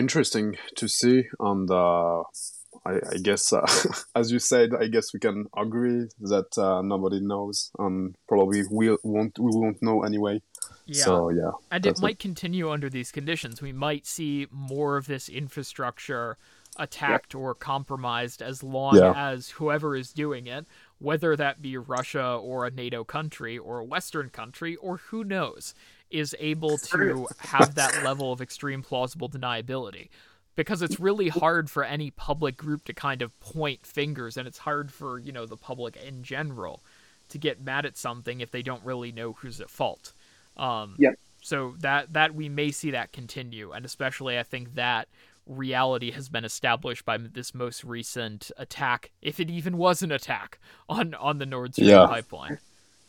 interesting to see, and uh, I, I guess, uh, as you said, I guess we can agree that uh, nobody knows, and probably we won't we won't know anyway. yeah, So yeah, and it might continue under these conditions. We might see more of this infrastructure attacked or compromised as long Yeah. as whoever is doing it, whether that be Russia or a NATO country or a Western country or who knows, is able to have that level of extreme plausible deniability. Because it's really hard for any public group to kind of point fingers, and it's hard for, you know, the public in general to get mad at something if they don't really know who's at fault. Um, Yep. So that that we may see that continue, and especially I think that reality has been established by this most recent attack, if it even was an attack on on the Nord Stream Yeah. pipeline.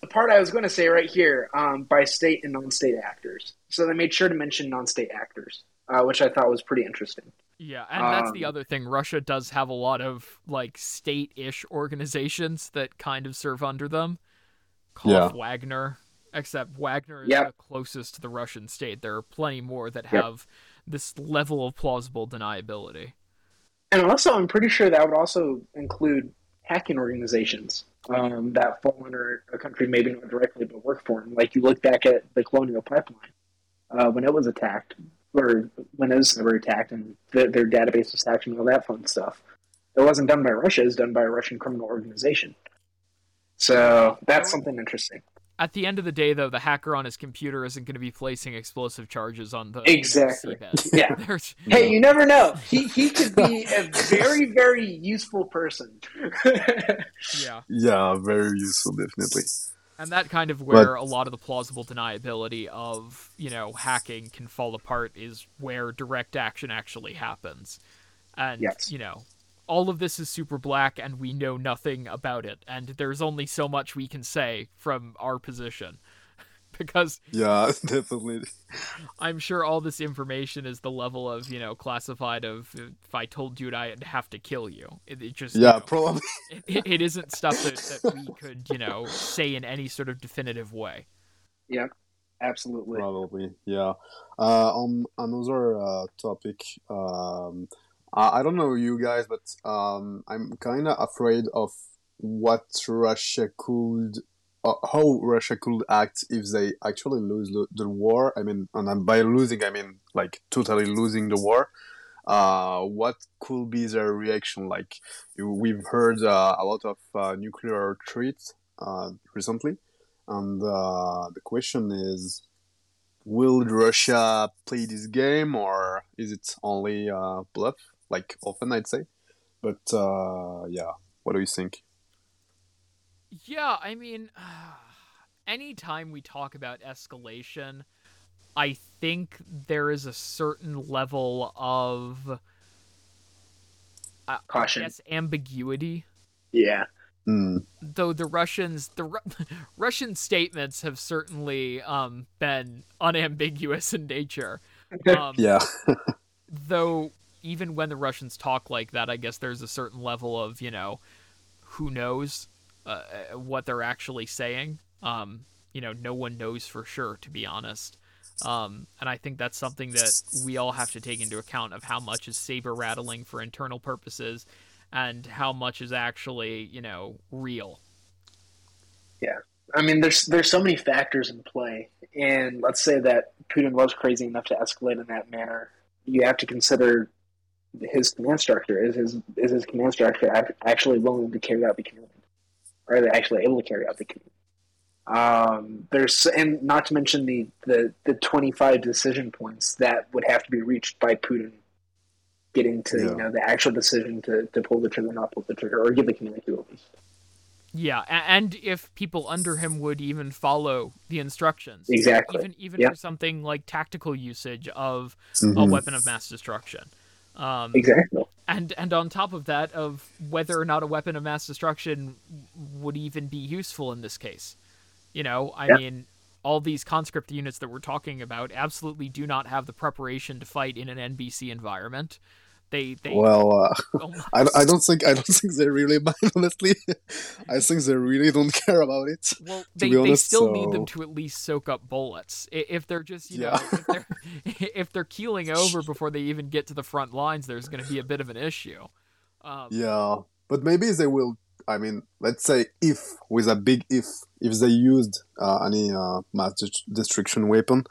The part I was going to say right here um, by state and non-state actors. So they made sure to mention non-state actors, uh, which I thought was pretty interesting. Yeah, and that's the Um, other thing. Russia does have a lot of like state-ish organizations that kind of serve under them. Call Yeah. Wagner, except Wagner is Yep. the closest to the Russian state. There are plenty more that Yep. have this level of plausible deniability. And also, I'm pretty sure that would also include hacking organizations um, that fall under a country, maybe not directly, but work for them. Like you look back at the Colonial Pipeline uh, when it was attacked, or when it was never attacked, and the, their database was hacked and all that fun stuff. It wasn't done by Russia; it was done by a Russian criminal organization. So that's something interesting. At the end of the day, though, the hacker on his computer isn't going to be placing explosive charges on the Exactly. You know. Yeah. There's, Hey, you never know. He he could be a very very useful person. yeah. yeah, very useful, definitely. And that kind of where a lot of the plausible deniability of, you know, hacking can fall apart is where direct action actually happens. And, Yes. you know, all of this is super black and we know nothing about it. And there's only so much we can say from our position. because Yeah, definitely. I'm sure all this information is the level of, you know, classified of if I told you I'd have to kill you. It, it just, you Yeah, know, probably. it, it isn't stuff that, that we could, you know, say in any sort of definitive way. Yeah. Absolutely. Probably, yeah. Uh, on another uh, topic, um, I, I don't know you guys, but um, I'm kind of afraid of what Russia could, uh, how Russia could act if they actually lose the, the war. I mean, and by losing, I mean like totally losing the war. uh, what could be their reaction? Like we've heard uh, a lot of uh, nuclear threats uh, recently, and uh, the question is, will Russia play this game or is it only uh, bluff? Like often, I'd say. But yeah, what do you think? Yeah, I mean, anytime we talk about escalation, I think there is a certain level of uh, caution, I guess, ambiguity. Yeah. Mm. Though the Russians, the Ru- Russian statements have certainly um, been unambiguous in nature. Um, yeah. though even when the Russians talk like that, I guess there's a certain level of you know, who knows uh, what they're actually saying. Um, you know, no one knows for sure, to be honest. Um, and I think that's something that we all have to take into account of how much is saber rattling for internal purposes and how much is actually, you know, real. Yeah. I mean, there's there's so many factors in play, and let's say that Putin was crazy enough to escalate in that manner. You have to consider his command structure. Is his is his command structure actually willing to carry out the command? Are they actually able to carry out the command? Um, there's and not to mention the, the the 25 decision points that would have to be reached by Putin getting to yeah. you know the actual decision to, to pull the trigger, not pull the trigger, or give the command to at least. Yeah, and if people under him would even follow the instructions, exactly, even even yep. for something like tactical usage of mm-hmm. a weapon of mass destruction, um, exactly, and and on top of that, of whether or not a weapon of mass destruction would even be useful in this case. You know, I mean, all these conscript units that we're talking about absolutely do not have the preparation to fight in an NBC environment. They, they well, uh, oh I, I don't think I don't think they really mind. Honestly, I think they really don't care about it. Well, they, honest, they still so... need them to at least soak up bullets. If they're just you yeah. know if they're if they're keeling over before they even get to the front lines, there's going to be a bit of an issue. Um, yeah, but maybe they will I mean, let's say if with a big if, if they used uh, any uh, mass destruction weapon,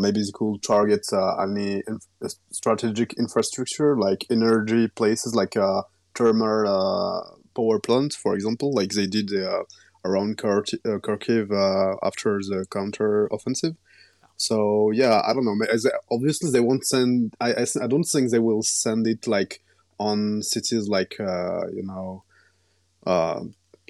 maybe they could target uh, any strategic infrastructure like energy places like uh, thermal uh, power plants, for example, like they did around Kharkiv after the counter offensive. So yeah, I don't know. Obviously, they won't send. I, I, I don't think they will send it like on cities like you know uh,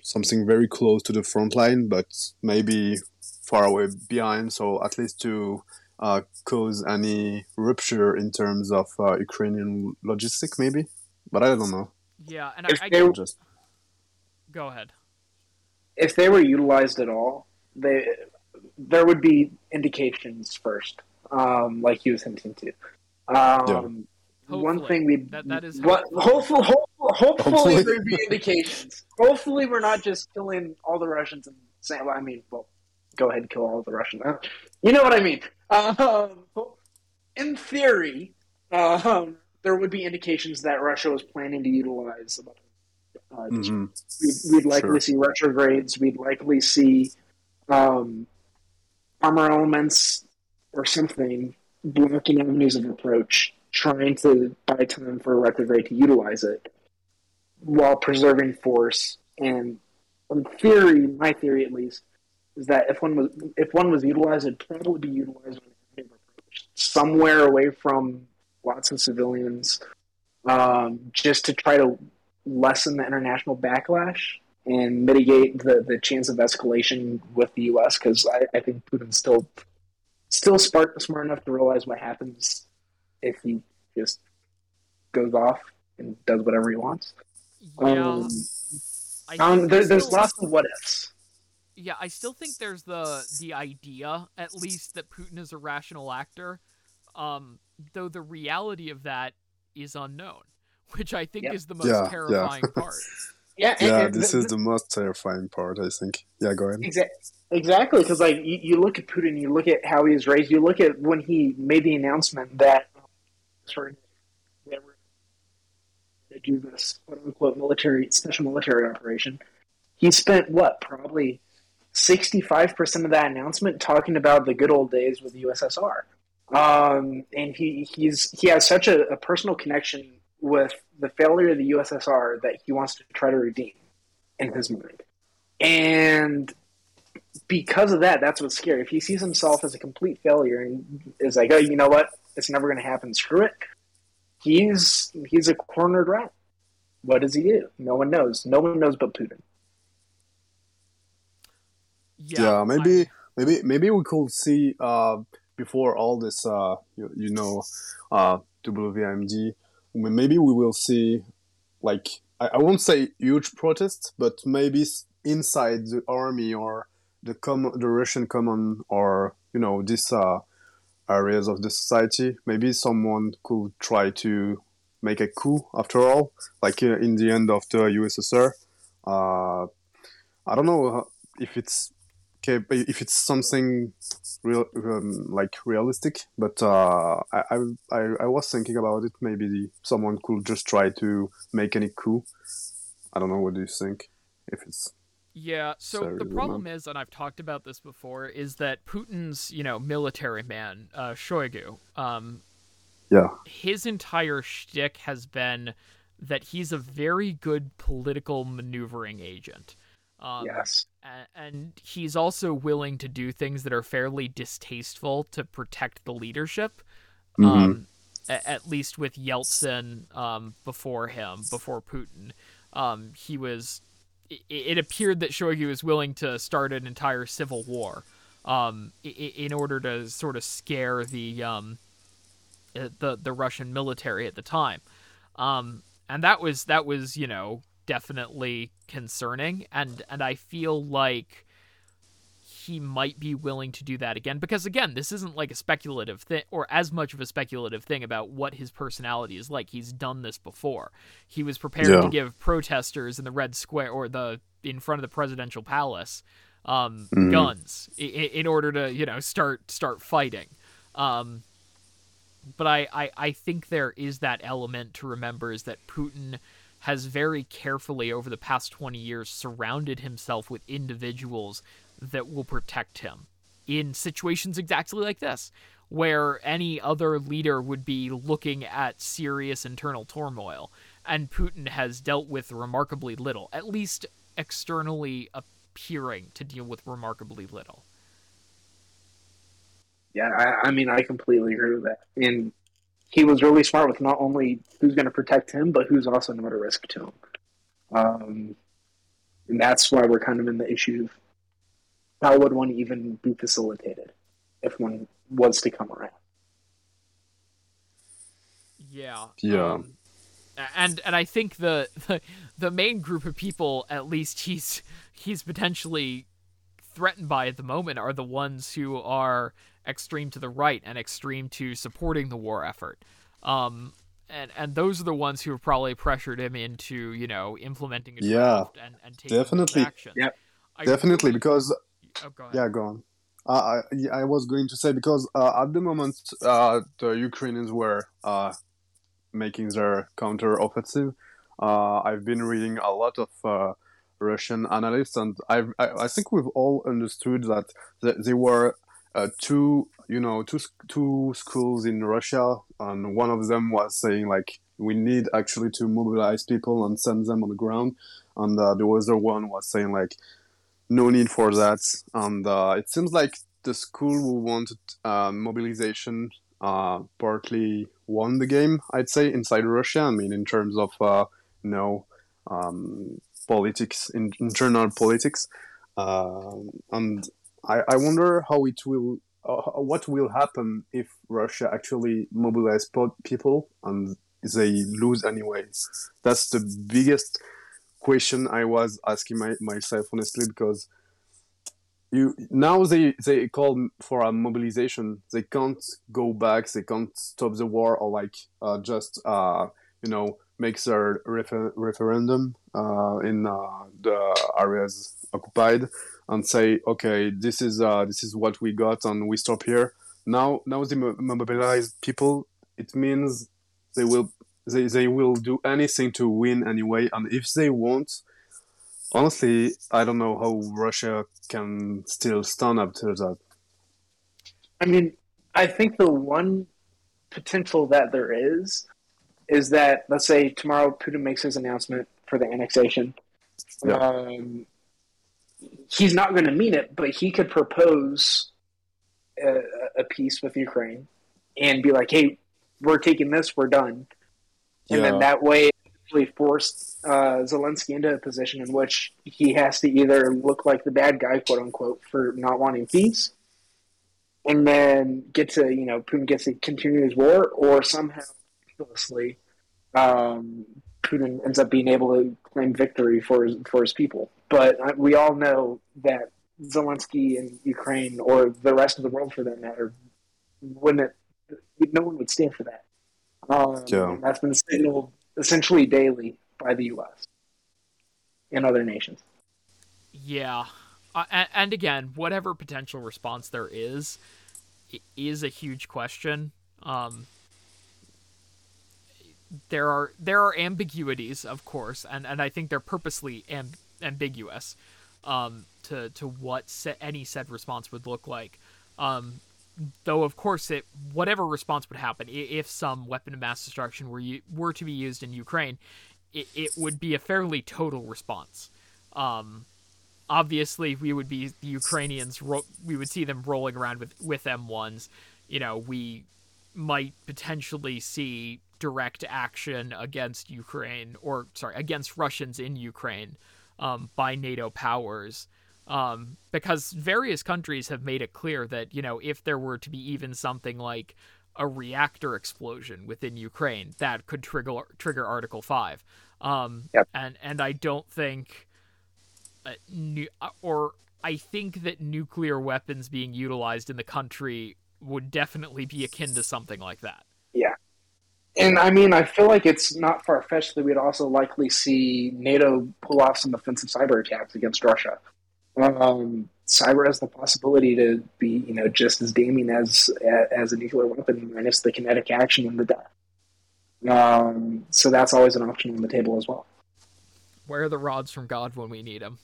something very close to the front line, but maybe far away behind. So at least to uh, cause any rupture in terms of uh, Ukrainian logistic, maybe. But I don't know. Yeah, and I, I can just go ahead. If they were utilized at all, they there would be indications first, um, like he was hinting to. Um, yeah. One thing we that, that is what hopefully, hopefully hopefully, hopefully. there'd be indications. hopefully, we're not just killing all the Russians and saying, well, I mean, well, go ahead and kill all the Russians. You know what I mean? Um, in theory, um, there would be indications that Russia was planning to utilize. Uh, mm-hmm. we'd, we'd, likely sure. see retrogrades. We'd likely see um, armor elements or something blocking avenues of approach, trying to buy time for a retrograde to utilize it while preserving force. And in theory, my theory at least, is that if one was if one was utilized, it'd probably be utilized somewhere away from lots of civilians, um, just to try to lessen the international backlash and mitigate the, the chance of escalation with the U.S. Because I, I think Putin's still still smart smart enough to realize what happens if he just goes off and does whatever he wants. Yeah. Um, um there, there's lots of what ifs. Yeah, I still think there's the the idea, at least, that Putin is a rational actor. Um, though the reality of that is unknown, which I think yep. is the most yeah, terrifying yeah. part. Yeah, and, yeah, and this the, is the most terrifying part, I think. Yeah, go ahead. Exactly, exactly, because like you, you, look at Putin, you look at how he was raised, you look at when he made the announcement that sorry, to do this quote unquote military special military operation. He spent what probably sixty five percent of that announcement talking about the good old days with the USSR. Um, and he he's he has such a, a personal connection with the failure of the USSR that he wants to try to redeem in his mind. And because of that, that's what's scary. If he sees himself as a complete failure and is like, oh, you know what, it's never going to happen. Screw it. He's he's a cornered rat. What does he do? No one knows. No one knows but Putin. Yeah, yeah maybe I... maybe maybe we could see uh, before all this, uh, you, you know, uh, WMD. Maybe we will see, like I, I won't say huge protests, but maybe inside the army or the com- the Russian common or you know these uh, areas of the society. Maybe someone could try to make a coup after all, like uh, in the end of the USSR. Uh, I don't know if it's if it's something real um, like realistic, but uh, I, I I was thinking about it. Maybe someone could just try to make any coup. I don't know. What do you think? If it's yeah, so the problem is, and I've talked about this before, is that Putin's, you know, military man, uh, Shoigu, um, yeah, his entire shtick has been that he's a very good political maneuvering agent. Um, yes, and, he's also willing to do things that are fairly distasteful to protect the leadership. Mm-hmm. Um, at least with Yeltsin um, before him, before Putin, um, he was it, appeared that Shoigu was willing to start an entire civil war um, in order to sort of scare the um, uh, the the Russian military at the time, um, and that was that was you know definitely concerning, and and I feel like he might be willing to do that again because again this isn't like a speculative thing or as much of a speculative thing about what his personality is like he's done this before he was prepared yeah. to give protesters in the red square or the in front of the presidential palace um, mm-hmm. guns in, in, order to you know start start fighting um, but I, I i think there is that element to remember is that putin has very carefully over the past 20 years surrounded himself with individuals that will protect him in situations exactly like this, where any other leader would be looking at serious internal turmoil. And Putin has dealt with remarkably little, at least externally appearing to deal with remarkably little. Yeah, I, I mean, I completely agree with that. And he was really smart with not only who's going to protect him, but who's also not a risk to him. Um, and that's why we're kind of in the issue of how would one even be facilitated if one was to come around? Yeah. Yeah. Um, and and I think the, the the main group of people, at least he's he's potentially threatened by at the moment, are the ones who are extreme to the right and extreme to supporting the war effort. Um, and and those are the ones who have probably pressured him into you know implementing a draft yeah, and, and taking definitely. action. Yeah, definitely because Oh, go Yeah, go on. Uh, I, I was going to say because uh, at the moment uh, the Ukrainians were uh, making their counter offensive. Uh, I've been reading a lot of uh, Russian analysts, and I've, I, I think we've all understood that they were two, you know, two two schools in Russia, and one of them was saying like we need actually to mobilize people and send them on the ground, and the other one was saying like no need for that. And uh, it seems like the school who wanted uh, mobilization uh, partly won the game, I'd say, inside Russia. I mean, in terms of, uh, you know, um, politics, in, internal politics. Uh, and I, I wonder how it will, uh, what will happen if Russia actually mobilize people and they lose anyway. That's the biggest question I was asking my, myself honestly because you now they they call for a mobilization. They can't go back. They can't stop the war or like uh, just uh, you know make their refer- referendum uh, in uh, the areas occupied and say okay this is uh, this is what we got and we stop here. Now now the mobilized people. It means they will they, they will do anything to win anyway, and if they won't, honestly, I don't know how Russia can still stand up to that. I mean, I think the one potential that there is is that let's say tomorrow Putin makes his announcement for the annexation. Yeah. Um, he's not going to mean it, but he could propose a, a peace with Ukraine and be like, "Hey, we're taking this, we're done," and then that way actually force uh, Zelensky into a position in which he has to either look like the bad guy, quote unquote, for not wanting peace, and then get to you know Putin gets to continue his war, or somehow miraculously um, Putin ends up being able to claim victory for his, for his people. But we all know that Zelensky and Ukraine, or the rest of the world for that matter, wouldn't no one would stand for that. Um, Yeah. and That's been signaled essentially daily by the U.S. and other nations. Yeah. Uh, and, and again, whatever potential response there is, is a huge question. Um, there are there are ambiguities, of course, and, and I think they're purposely amb- ambiguous um, to to what any said response would look like. Um, though, of course, it whatever response would happen if some weapon of mass destruction were u- were to be used in Ukraine, it, it would be a fairly total response. Um, obviously we would be the Ukrainians. Ro- we would see them rolling around with with M1s. You know, we might potentially see direct action against Ukraine, or sorry, against Russians in Ukraine um, by NATO powers. Um, because various countries have made it clear that you know if there were to be even something like a reactor explosion within Ukraine, that could trigger trigger Article Five. Um, Yep. And and I don't think uh, nu- uh, or I think that nuclear weapons being utilized in the country would definitely be akin to something like that. And I mean, I feel like it's not far fetched that we'd also likely see NATO pull off some offensive cyber attacks against Russia. Um, cyber has the possibility to be, you know, just as damning as as a nuclear weapon, minus the kinetic action and the death. Um, so that's always an option on the table as well. Where are the rods from God when we need them?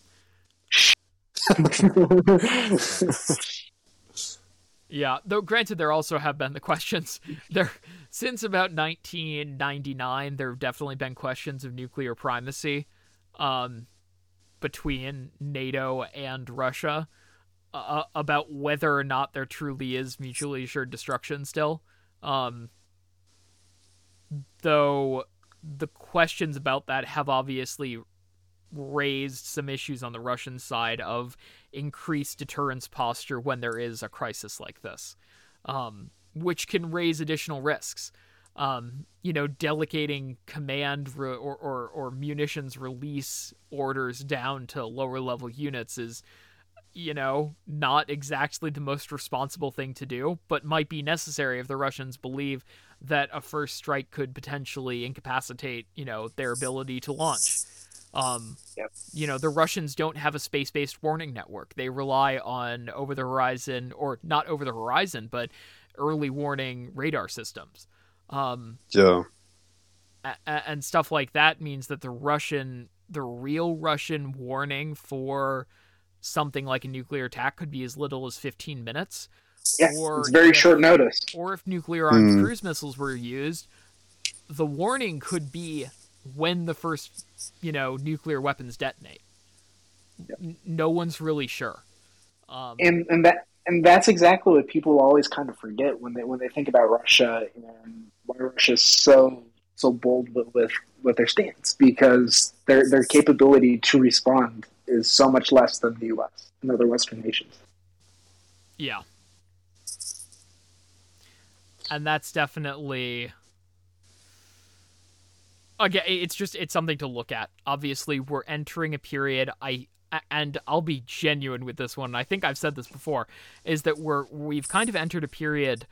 Yeah, though granted, there also have been the questions. There, since about 1999, there have definitely been questions of nuclear primacy, um, between NATO and Russia, uh, about whether or not there truly is mutually assured destruction still. Um, though the questions about that have obviously raised some issues on the Russian side of increased deterrence posture when there is a crisis like this, um, which can raise additional risks. Um, you know, delegating command re- or, or, or munitions release orders down to lower level units is, you know, not exactly the most responsible thing to do, but might be necessary if the Russians believe that a first strike could potentially incapacitate, you know, their ability to launch. Um, Yep. You know, the Russians don't have a space based warning network. They rely on over the horizon, or not over the horizon, but early warning radar systems. Um, Yeah. a- a- and stuff like that means that the Russian, the real Russian warning for something like a nuclear attack could be as little as 15 minutes. yeah, Or it's very if- short notice. Or if nuclear armed Hmm. cruise missiles were used, the warning could be when the first, you know, nuclear weapons detonate. N- No one's really sure. Um, and and that and that's exactly what people always kind of forget when they when they think about Russia and why Russia's so so bold with with, with their stance because their their capability to respond is so much less than the U.S. and other Western nations. Yeah. And that's definitely again it's just it's something to look at. Obviously, we're entering a period I and I'll be genuine with this one. I think I've said this before is that we're we've kind of entered a period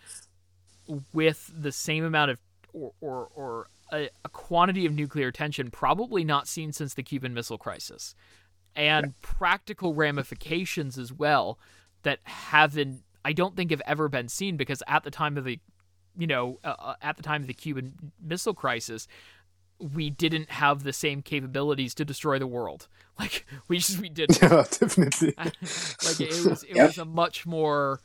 with the same amount of or or, or a, a quantity of nuclear tension probably not seen since the Cuban Missile Crisis, and practical ramifications as well that haven't I don't think have ever been seen because at the time of the you know uh, uh, at the time of the Cuban Missile Crisis we didn't have the same capabilities to destroy the world like we just we didn't Yeah, definitely. like it was it Yep. was a much more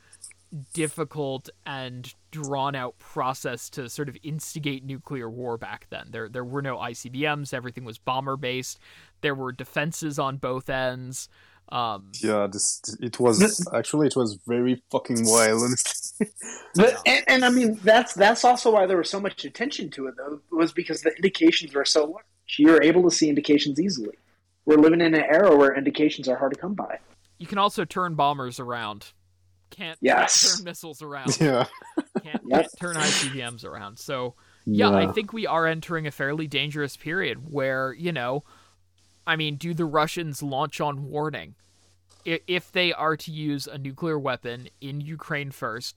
difficult and drawn out process to sort of instigate nuclear war back then. There there were no ICBMs, everything was bomber based. There were defenses on both ends. Um, yeah, this it was actually it was very fucking wild. but and, and, I mean that's that's also why there was so much attention to it though was because the indications were so large. You're able to see indications easily. We're living in an era where indications are hard to come by. You can also turn bombers around. Can't, yes. can't turn missiles around. Yeah. can't, yep. can't turn ICBMs around. So yeah, yeah, I think we are entering a fairly dangerous period where you know I mean, do the Russians launch on warning? If they are to use a nuclear weapon in Ukraine first,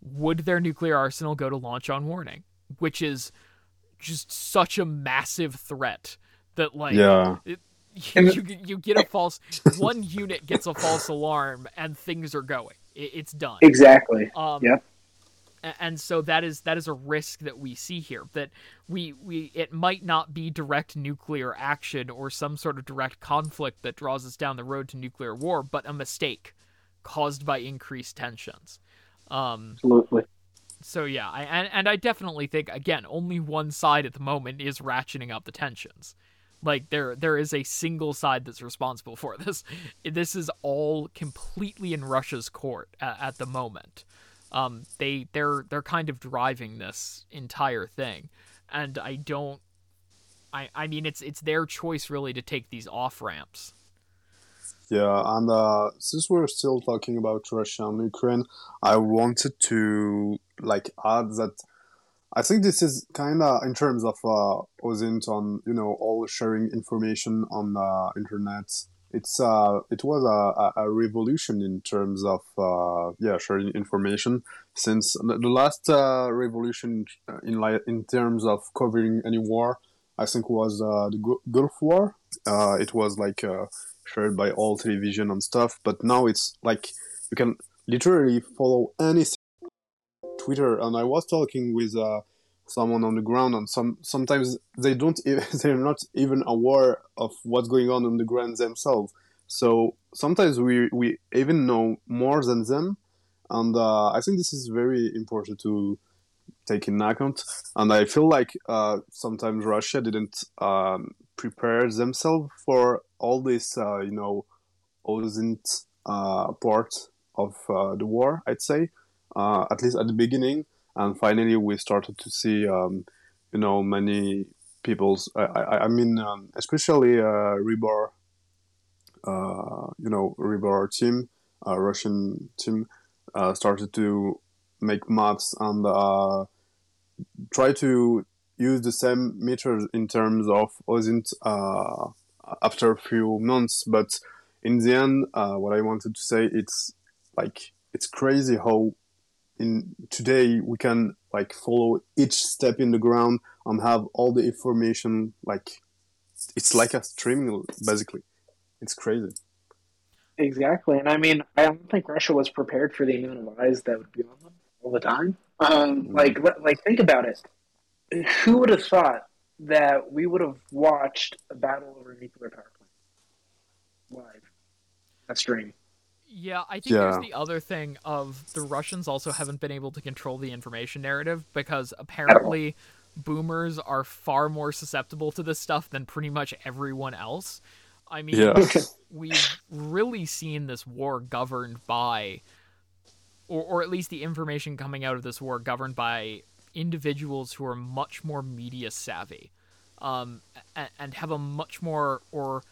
would their nuclear arsenal go to launch on warning? Which is just such a massive threat that, like, yeah. It, you, you get a false one unit gets a false alarm and things are going. It, it's done. Exactly. Um, yep and so that is that is a risk that we see here that we we it might not be direct nuclear action or some sort of direct conflict that draws us down the road to nuclear war but a mistake caused by increased tensions. Um absolutely. so yeah I, and, and i definitely think again only one side at the moment is ratcheting up the tensions. Like there there is a single side that's responsible for this. This is all completely in russia's court at, at the moment um, they they're they're kind of driving this entire thing, and I don't. I I mean it's it's their choice really to take these off ramps. Yeah, and uh, since we're still talking about Russia and Ukraine, I wanted to like add that I think this is kind of in terms of uh, OSINT on you know all sharing information on the uh, internet it's uh, it was a, a revolution in terms of uh, yeah sharing information since the last uh, revolution in li- in terms of covering any war I think was uh, the Gulf War. Uh, it was like uh, shared by all television and stuff but now it's like you can literally follow anything Twitter. And I was talking with someone on the ground and some sometimes they don't they're not even aware of what's going on on the ground themselves. So sometimes we we even know more than them. And uh, i think this is very important to take in account. And i feel like uh, sometimes russia didn't um, prepare themselves for all this uh, you know wasn't uh, part of uh, the war i'd say uh, at least at the beginning and finally we started to see um, you know many people's i, I, I mean um, especially uh, Rybar uh, you know Rybar team uh, russian team uh, started to make maps and uh, try to use the same meters in terms of uh, after a few months. But in the end what i wanted to say it's like it's crazy how in today we can like follow each step in the ground and have all the information like it's like a streaming basically. It's crazy. Exactly. And i mean i don't think russia was prepared for the amount of eyes that would be on them all the time. Um, mm. like like think about it. Who would have thought that we would have watched a battle over a nuclear power plant live a stream yeah, I think yeah. there's the other thing of the Russians also haven't been able to control the information narrative because apparently boomers are far more susceptible to this stuff than pretty much everyone else. I mean, yeah. we've really seen this war governed by or or at least the information coming out of this war governed by individuals who are much more media savvy. Um, and, and have a much more or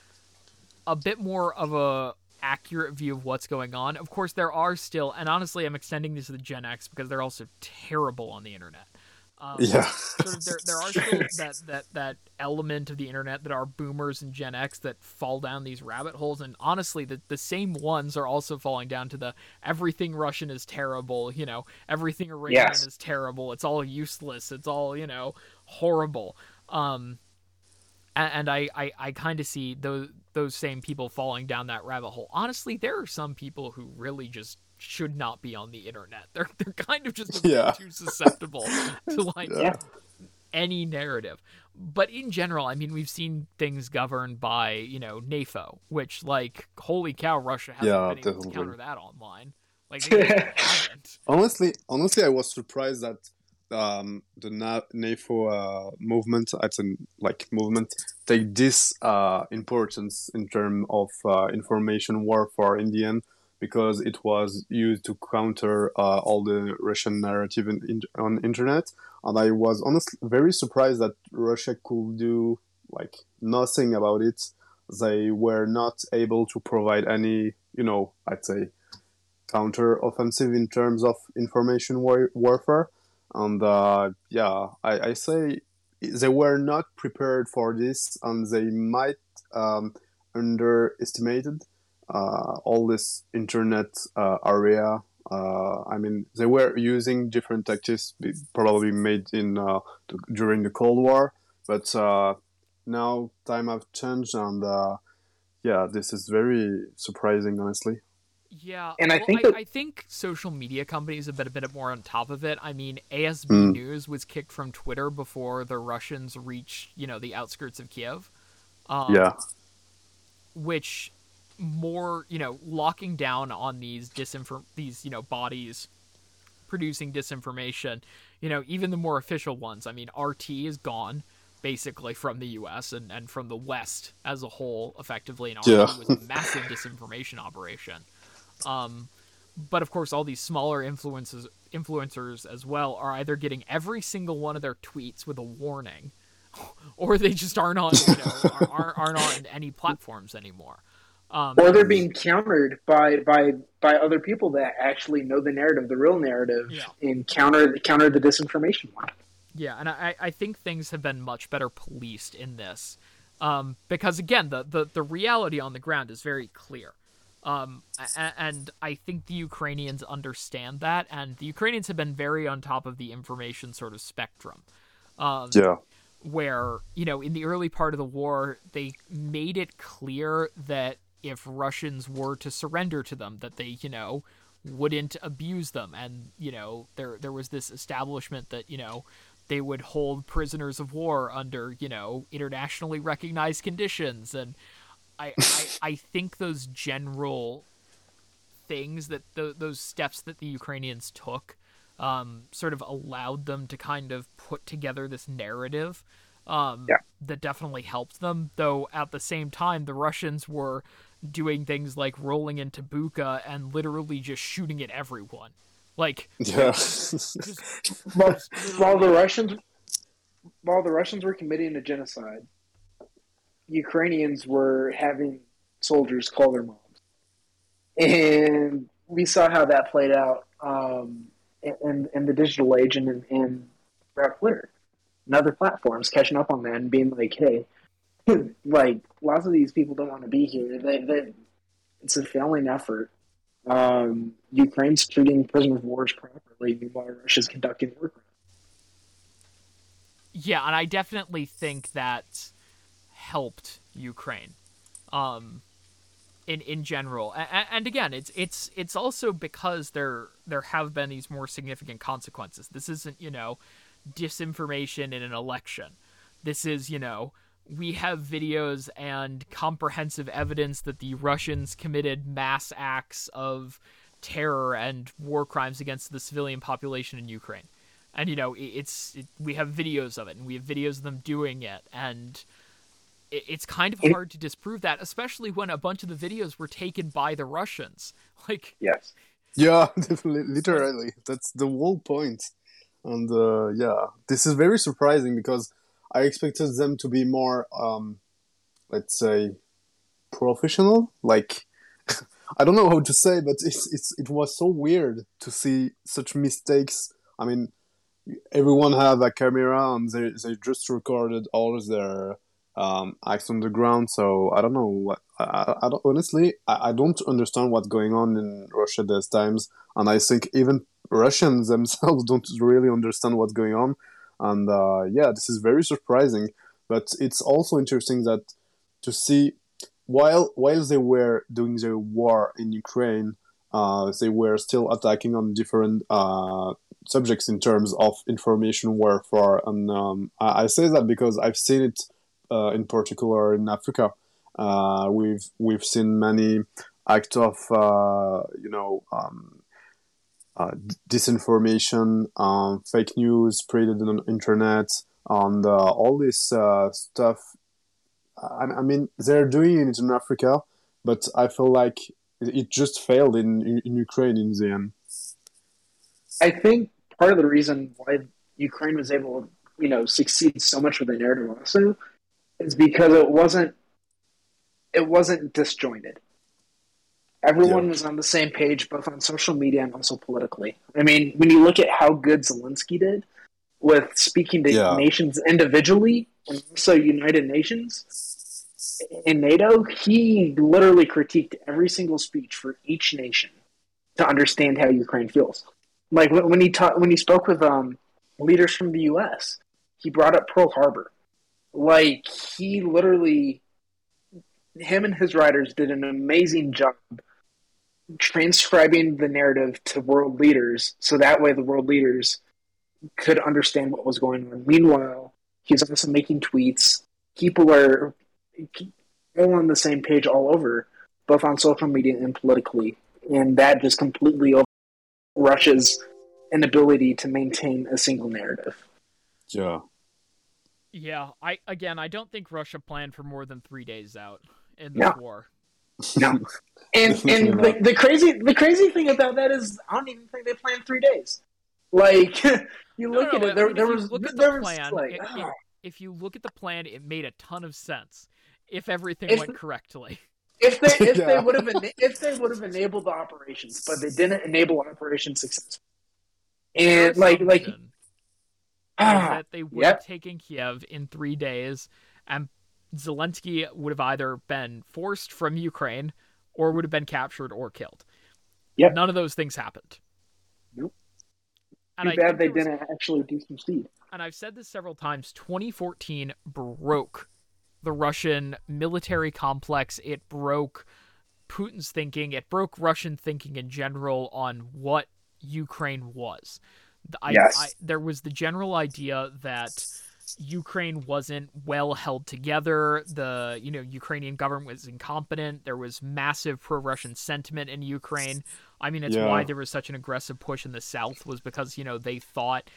a bit more of a accurate view of what's going on. Of course, there are still, and honestly, I'm extending this to the Gen X because they're also terrible on the internet. Um, yeah, sort of there, there are still that, that that element of the internet that are boomers and Gen X that fall down these rabbit holes, and honestly, the the same ones are also falling down to the everything Russian is terrible, you know, everything Iranian yes. is terrible, it's all useless, it's all you know horrible. Um, and, and I I, I kind of see those those same people falling down that rabbit hole. Honestly, there are some people who really just should not be on the internet. They're they're kind of just yeah. too susceptible to like yeah. any narrative. But in general, I mean, we've seen things governed by you know NAFO, which like holy cow, Russia hasn't yeah, been able definitely. to counter that online. Like honestly, honestly, I was surprised that um, the Na- NAFO uh, movement, an like movement, take this uh, importance in terms of uh, information war for Indian because it was used to counter uh, all the Russian narrative in, in, on internet, and I was honestly very surprised that Russia could do like nothing about it. They were not able to provide any, you know, I'd say counter offensive in terms of information war- warfare and uh, yeah I, I, say they were not prepared for this and they might um, underestimated uh, all this internet uh, area. Uh, i mean they were using different tactics probably made in uh, during the cold war but uh, now time have changed and yeah this is very surprising honestly yeah, and I well, think I, that... I, think social media companies have been a bit more on top of it. I mean, ASB mm. News was kicked from Twitter before the Russians reached, you know, the outskirts of Kiev. Um, yeah. Which more, you know, locking down on these disinform these, you know, bodies producing disinformation. You know, even the more official ones. I mean, RT is gone basically from the U.S. and, and from the West as a whole, effectively, and RT yeah. was a massive disinformation operation. Um, but of course, all these smaller influences influencers as well are either getting every single one of their tweets with a warning, or they just aren't on you know aren't, aren't on any platforms anymore. Um, or they're being countered by by by other people that actually know the narrative, the real narrative, yeah. and counter counter the disinformation one. Yeah, and I, I think things have been much better policed in this, um, because again, the, the the reality on the ground is very clear. Um, and I think the Ukrainians understand that, and the Ukrainians have been very on top of the information sort of spectrum. Um, yeah. Where, you know, in the early part of the war, they made it clear that if Russians were to surrender to them, that they, you know, wouldn't abuse them. And, you know, there, there was this establishment that, you know, they would hold prisoners of war under, you know, internationally recognized conditions. And, I, I, I think those general things that the, those steps that the Ukrainians took um, sort of allowed them to kind of put together this narrative um, yeah. that definitely helped them. Though at the same time, the Russians were doing things like rolling into Bucha and literally just shooting at everyone. Like, yeah. just, while, while the Russians, while the Russians were committing a genocide, Ukrainians were having soldiers call their moms, and we saw how that played out um, in, in the digital age and in, throughout Twitter and other platforms, catching up on that and being like, "Hey, like lots of these people don't want to be here. They, they, it's a failing effort. Um, Ukraine's treating prisoner of wars properly, while Russia's conducting war crimes." Yeah, and I definitely think that helped Ukraine. Um, in in general, and, and again, it's it's it's also because there there have been these more significant consequences. This isn't you know disinformation in an election. This is you know we have videos and comprehensive evidence that the Russians committed mass acts of terror and war crimes against the civilian population in Ukraine. And you know, it's it, we have videos of it and we have videos of them doing it and it's kind of hard to disprove that, especially when a bunch of the videos were taken by the Russians. Like, yes, yeah, literally, that's the whole point. And uh, yeah, this is very surprising because I expected them to be more, um, let's say, professional. Like, I don't know how to say, but it's it's it was so weird to see such mistakes. I mean, everyone have a camera and they they just recorded all of their um, acts on the ground. So I don't know what I, I don't honestly I, I don't understand what's going on in Russia these times, and I think even Russians themselves don't really understand what's going on. And uh, yeah, this is very surprising. But it's also interesting that to see while while they were doing their war in Ukraine, uh, they were still attacking on different uh, subjects in terms of information warfare. And um, I, I say that because I've seen it uh, in particular in Africa. Uh, we've we've seen many acts of uh, you know um, uh, disinformation, um, fake news spread on the internet, and all this uh, stuff. I, I, mean, they're doing it in Africa, but I feel like it just failed in, in, in Ukraine in the end. I think part of the reason why Ukraine was able to, you know, succeed so much with the narrative also is because it wasn't it wasn't disjointed. Everyone yeah. was on the same page, both on social media and also politically. I mean, when you look at how good Zelensky did with speaking to yeah. nations individually and also United Nations in NATO, he literally critiqued every single speech for each nation to understand how Ukraine feels. Like when he taught, when he spoke with um, leaders from the U.S., he brought up Pearl Harbor. Like he literally, him and his writers did an amazing job transcribing the narrative to world leaders, so that way the world leaders could understand what was going on. Meanwhile, he's also making tweets. People are all on the same page all over, both on social media and politically, and that just completely over Russia's inability to maintain a single narrative. Yeah. Yeah, I again, I don't think Russia planned for more than three days out in this no. war. No, and and the, the crazy the crazy thing about that is I don't even think they planned three days. Like you look no, no, at it, there, there was look at the plan. Like, it, it, ah. if you look at the plan, it made a ton of sense if everything if, went correctly. If they if yeah. they would have if they would have enabled the operations, but they didn't enable operations successfully. And like like ah, that they would yep. have taken Kiev in three days, and Zelensky would have either been forced from Ukraine or would have been captured or killed. Yep. None of those things happened. Nope. And Too bad they was, didn't actually do some speed. And I've said this several times 2014 broke the Russian military complex. It broke Putin's thinking. It broke Russian thinking in general on what Ukraine was. I, yes. I, there was the general idea that Ukraine wasn't well held together. The you know Ukrainian government was incompetent. There was massive pro-Russian sentiment in Ukraine. I mean, it's yeah. why there was such an aggressive push in the south was because you know they thought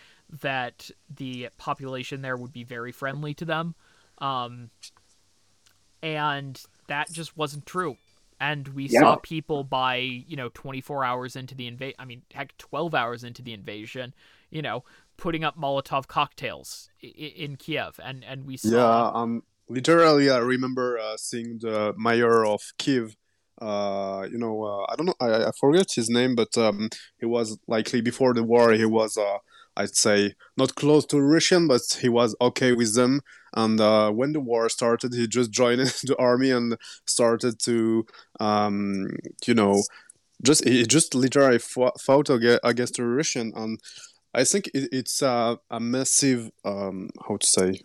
that the population there would be very friendly to them. Um, and that just wasn't true. And we yeah. saw people by you know 24 hours into the invasion. I mean, heck, 12 hours into the invasion. You know, putting up Molotov cocktails in Kiev, and and we saw. Yeah, um, literally, I remember uh, seeing the mayor of Kiev. Uh, you know, uh, I don't know, I, I forget his name, but um, he was likely before the war. He was uh, I'd say not close to Russian, but he was okay with them. And uh, when the war started, he just joined the army and started to, um, you know, just he just literally fought against the Russian. And I think it, it's a, a massive, um, how to say,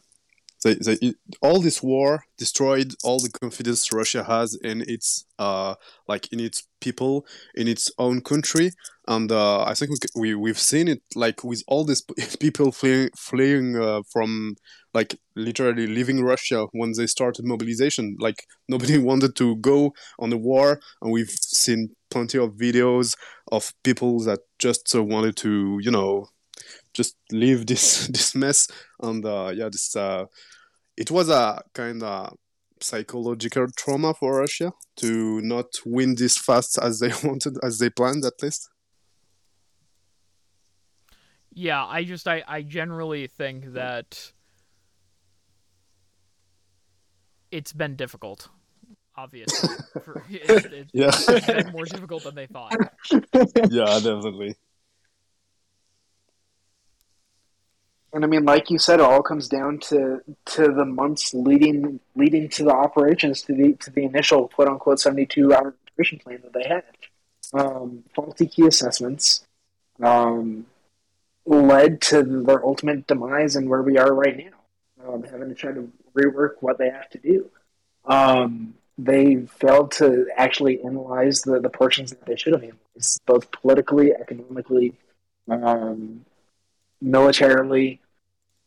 they, they, all this war destroyed all the confidence Russia has in its uh, like in its people in its own country and uh, I think we, we have seen it like with all these people fleeing fleeing uh, from like literally leaving Russia when they started mobilization like nobody wanted to go on the war and we've seen plenty of videos of people that just uh, wanted to you know just leave this this mess and uh, yeah this uh, it was a kind of psychological trauma for Russia to not win this fast as they wanted, as they planned at least. Yeah, I just I, I generally think that it's been difficult. Obviously, for, it, it, yeah, it's been more difficult than they thought. Yeah, definitely. And I mean, like you said, it all comes down to to the months leading leading to the operations to the to the initial quote unquote seventy two hour operation plan that they had. Um, faulty key assessments um, led to their ultimate demise and where we are right now, um, having to try to rework what they have to do. Um, they failed to actually analyze the, the portions that they should have analyzed, both politically, economically, um, militarily,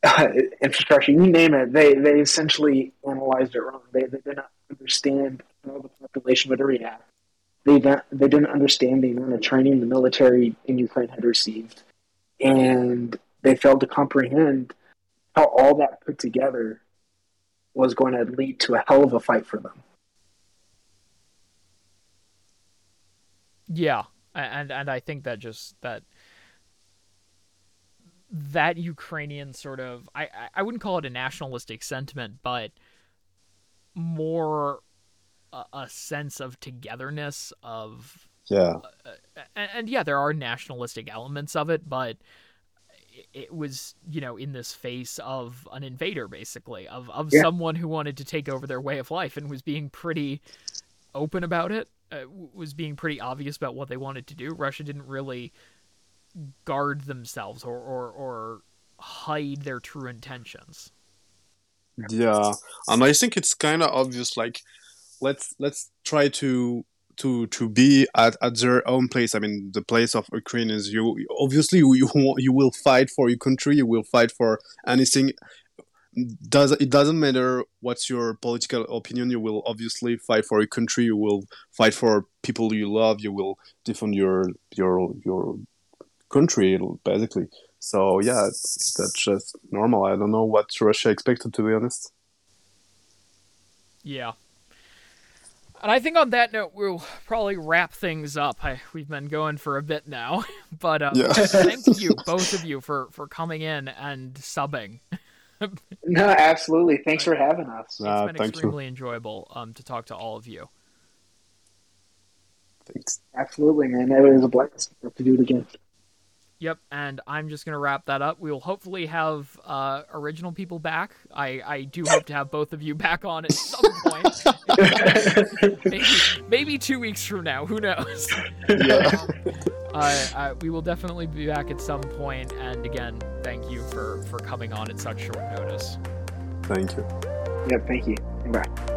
infrastructure, you name it, they, they essentially analyzed it wrong. They, they did not understand how the population would react. they they didn't understand the amount of training the military in Ukraine had received, and they failed to comprehend how all that put together was going to lead to a hell of a fight for them. Yeah, and and I think that just that that Ukrainian sort of I I wouldn't call it a nationalistic sentiment, but more a, a sense of togetherness of yeah, uh, and, and yeah, there are nationalistic elements of it, but it was you know in this face of an invader basically of of yeah. someone who wanted to take over their way of life and was being pretty open about it uh, was being pretty obvious about what they wanted to do russia didn't really guard themselves or or, or hide their true intentions yeah and i think it's kind of obvious like let's let's try to to to be at, at their own place. I mean, the place of Ukraine is you. Obviously, you you will fight for your country. You will fight for anything. Does it doesn't matter what's your political opinion. You will obviously fight for your country. You will fight for people you love. You will defend your your your country basically. So yeah, that's just normal. I don't know what Russia expected to be honest. Yeah, and I think on that note, we'll probably wrap things up. I, we've been going for a bit now, but uh, yeah. thank you both of you for for coming in and subbing. no, absolutely. Thanks for having us. Uh, it's been extremely you. enjoyable um, to talk to all of you. Thanks. Absolutely, man. It was a blast to do it again. Yep, and I'm just gonna wrap that up. We will hopefully have uh, original people back. I, I do hope to have both of you back on at some point. maybe, maybe two weeks from now. Who knows? Yeah. uh, we will definitely be back at some point. And again, thank you for for coming on at such short notice. Thank you. Yep. Thank you. Bye.